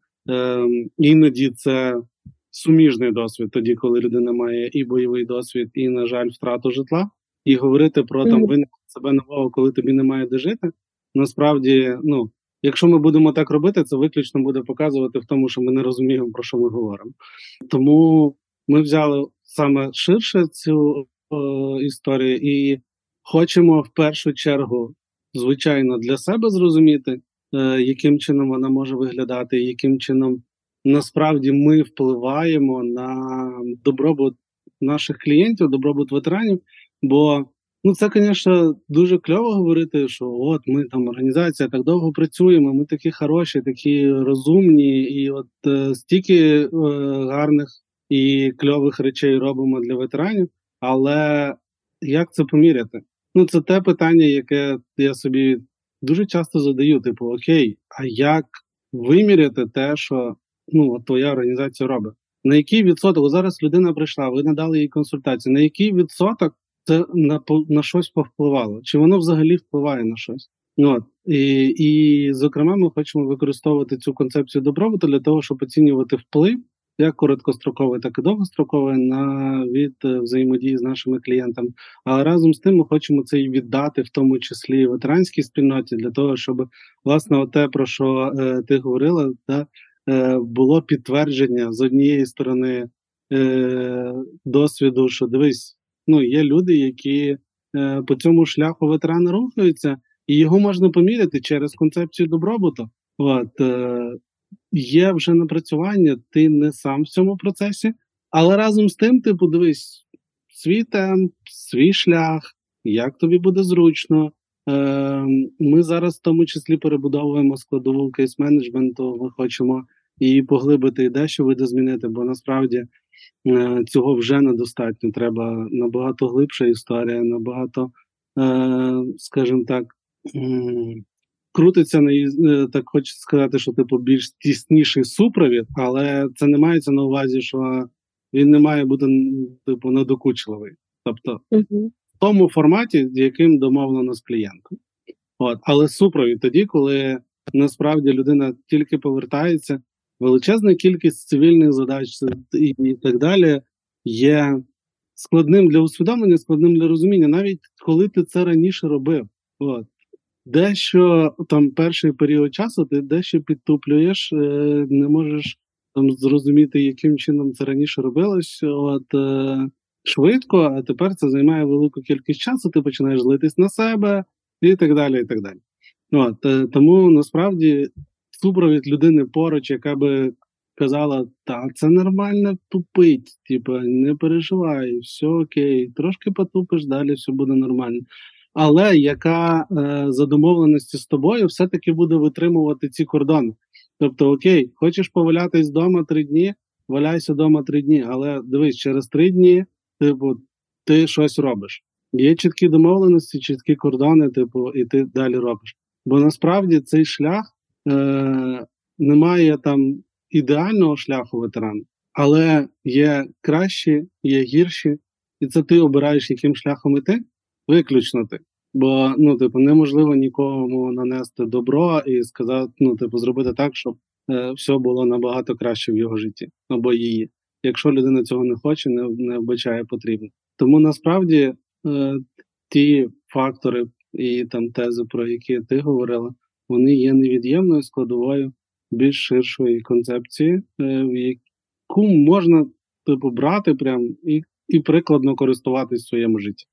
іноді це суміжний досвід, тоді, коли людина має і бойовий досвід, і, на жаль, втрату житла, і говорити про там виник себе нового, коли тобі немає де жити. Насправді, ну якщо ми будемо так робити, це виключно буде показувати в тому, що ми не розуміємо, про що ми говоримо. Тому ми взяли саме ширше цю е, історію і хочемо в першу чергу, звичайно, для себе зрозуміти, е, яким чином вона може виглядати, яким чином насправді ми впливаємо на добробут наших клієнтів, добробут ветеранів. Бо ну це, звісно, дуже кльово говорити, що от ми там організація так довго працюємо, ми такі хороші, такі розумні, і от е, стільки е, гарних і кльових речей робимо для ветеранів. Але як це поміряти? Ну, це те питання, яке я собі дуже часто задаю: типу, окей, а як виміряти те, що ну, от твоя організація робить? На який відсоток зараз людина прийшла, ви надали їй консультацію, на який відсоток це на на щось повпливало? Чи воно взагалі впливає на щось? Ну, от. І, і, зокрема, ми хочемо використовувати цю концепцію добробуту для того, щоб оцінювати вплив як короткостроковий, так і довгостроковий на від е, взаємодії з нашими клієнтами. Але разом з тим ми хочемо це і віддати, в тому числі ветеранській спільноті, для того, щоб власне те, про що е, ти говорила, да, е, було підтвердження з однієї сторони е, досвіду, що дивись, ну є люди, які е, по цьому шляху ветерани рухаються, і його можна поміряти через концепцію добробуту. От, е, є вже напрацювання, ти не сам в цьому процесі, але разом з тим ти подивись свій темп, свій шлях, як тобі буде зручно. Е, Ми зараз в тому числі перебудовуємо складову кейс-менеджменту. Ми хочемо її поглибити і дещо видозмінити, бо насправді цього вже недостатньо. Треба набагато глибша історія, набагато, е, скажімо так, крутиться на е, так, хочу сказати, що типу більш тісніший супровід, але це не мається на увазі, що він не має бути типу надокучливий. Тобто в тому форматі, з яким домовлено з клієнтом. От, але супровід тоді, коли насправді людина тільки повертається, величезна кількість цивільних задач і, так далі є складним для усвідомлення, складним для розуміння, навіть коли ти це раніше робив. От дещо там перший період часу ти дещо підтуплюєш, е, не можеш там зрозуміти, яким чином це раніше робилось. От е, швидко, а тепер це займає велику кількість часу, ти починаєш злитись на себе і так далі. і так далі. От, е, Тому насправді супровід людини поруч, яка би казала, та це нормально тупить, типу, не переживай, все окей, трошки потупиш, далі все буде нормально але яка е, за домовленості з тобою все-таки буде витримувати ці кордони. Тобто, окей, хочеш повалятись вдома три дні, валяйся вдома три дні, але дивись, через три дні типу, ти щось робиш. Є чіткі домовленості, чіткі кордони, типу, і ти далі робиш. Бо насправді цей шлях е, немає там ідеального шляху ветерана, але є кращі, є гірші, і це ти обираєш, яким шляхом іти виключно ти. Бо ну, типу, неможливо нікому нанести добро і сказати, ну, типу, зробити так, щоб е, все було набагато краще в його житті або її. Якщо людина цього не хоче, не не вбачає потрібно. Тому насправді е, ті фактори і там тези, про які ти говорила, вони є невід'ємною складовою більш ширшої концепції, е, в яку можна типу брати прям і і прикладно користуватись в своєму житті.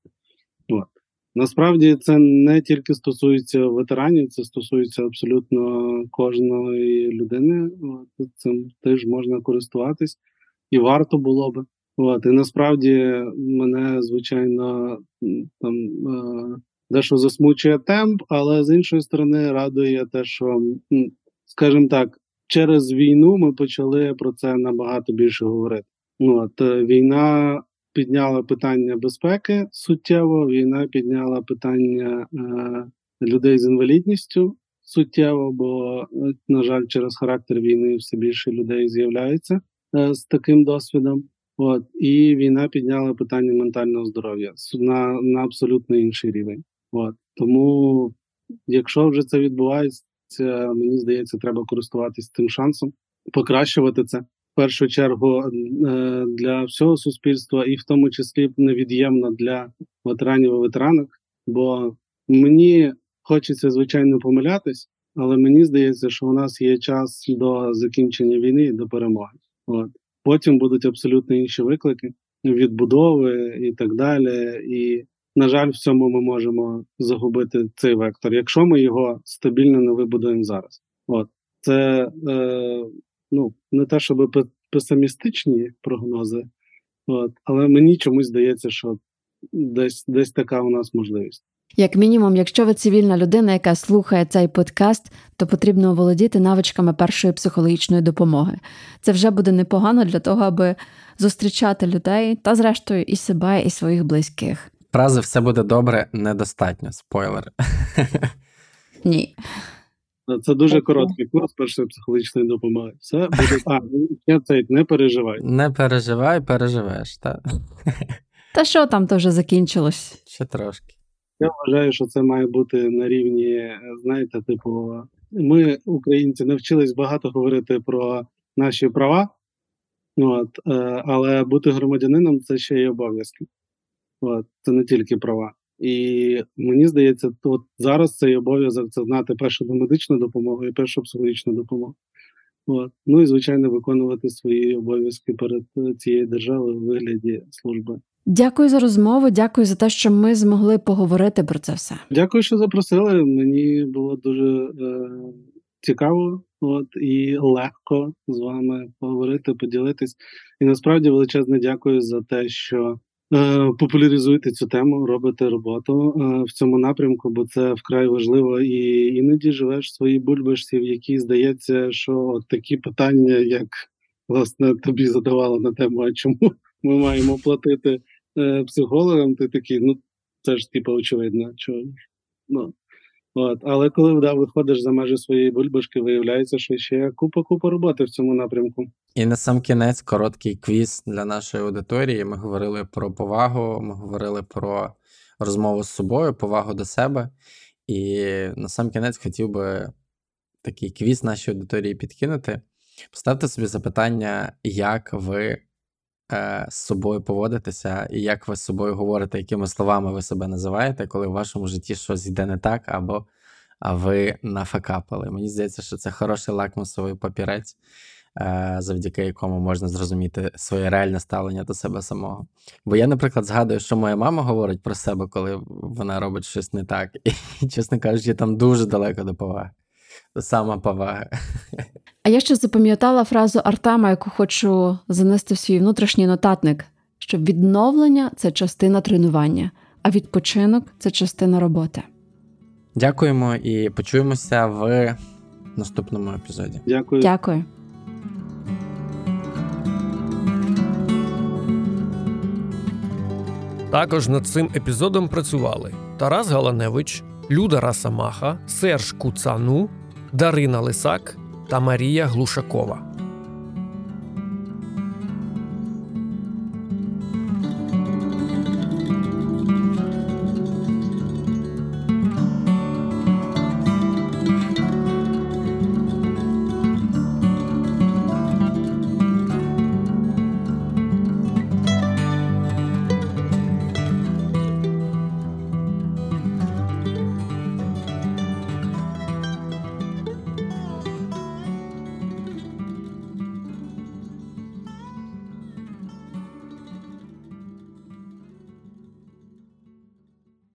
От. Насправді це не тільки стосується ветеранів, це стосується абсолютно кожної людини. От, Цим теж можна користуватись і варто було би. От, І насправді мене, звичайно, там е, дещо засмучує темп, але з іншої сторони радує те, що, скажімо так, через війну ми почали про це набагато більше говорити. От, е, Війна підняла питання безпеки суттєво. Війна підняла питання е, людей з інвалідністю суттєво, бо, на жаль, через характер війни все більше людей з'являється е, з таким досвідом. От і війна підняла питання ментального здоров'я на на абсолютно інший рівень. От тому, якщо вже це відбувається, мені здається, треба користуватись цим шансом, покращувати це В першу чергу для всього суспільства, і в тому числі невід'ємна для ветеранів і ветеранок. Бо мені хочеться звичайно помилятись, але мені здається, що у нас є час до закінчення війни і до перемоги. От потім будуть абсолютно інші виклики відбудови і так далі. І, на жаль, в цьому ми можемо загубити цей вектор, якщо ми його стабільно не вибудуємо зараз. От це е, ну не те, щоб песимістичні прогнози, от, але мені чомусь здається, що десь десь така у нас можливість. Як мінімум, якщо ви цивільна людина, яка слухає цей подкаст, то потрібно володіти навичками першої психологічної допомоги. Це вже буде непогано для того, аби зустрічати людей та, зрештою, і себе, і своїх близьких. Фрази все буде добре, недостатньо. Спойлер. Ні. Це дуже короткий курс першої психологічної допомоги. Все буде. А, я цей не переживай. Не переживай, переживеш, так. Та що там то вже закінчилось? Ще трошки. Я вважаю, що це має бути на рівні, знаєте, типу, ми, українці, навчились багато говорити про наші права, от, е, але бути громадянином це ще й обов'язки. От, Це не тільки права. І мені здається, от зараз цей обов'язок це знати першу медичну допомогу і першу психологічну допомогу. От. Ну і звичайно виконувати свої обов'язки перед цією державою у вигляді служби. Дякую за розмову. Дякую за те, що ми змогли поговорити про це все. Дякую, що запросили. Мені було дуже е, цікаво, от і легко з вами поговорити, поділитись. І насправді величезне дякую за те, що е, популяризуєте цю тему, робите роботу е, в цьому напрямку, бо це вкрай важливо. І іноді живеш в своїй бульбашці, в якій здається, що такі питання, як власне тобі задавали на тему, а чому ми маємо платити е, психологам, ти такий, ну це ж типу очевидно, що ну. От. Але коли да, виходиш за межі своєї бульбашки, виявляється, що ще купа-купа роботи в цьому напрямку. І на сам кінець короткий квіз для нашої аудиторії. Ми говорили про повагу, ми говорили про розмову з собою, повагу до себе. І на сам кінець хотів би такий квіз нашій аудиторії підкинути. Поставте собі запитання, як ви е, з собою поводитеся, і як ви з собою говорите, якими словами ви себе називаєте, коли в вашому житті щось йде не так, або а ви нафакапили. Мені здається, що це хороший лакмусовий папірець, завдяки якому можна зрозуміти своє реальне ставлення до себе самого. Бо я, наприклад, згадую, що моя мама говорить про себе, коли вона робить щось не так, і, чесно кажучи, там дуже далеко до поваги. Сама повага. А я ще запам'ятала фразу Артема, яку хочу занести в свій внутрішній нотатник: що відновлення це частина тренування, а відпочинок це частина роботи. Дякуємо і почуємося в наступному епізоді. Дякую. Дякую. Також над цим епізодом працювали Тарас Галаневич, Люда Расамаха, Серж Куцану, Дарина Лисак та Марія Глушакова.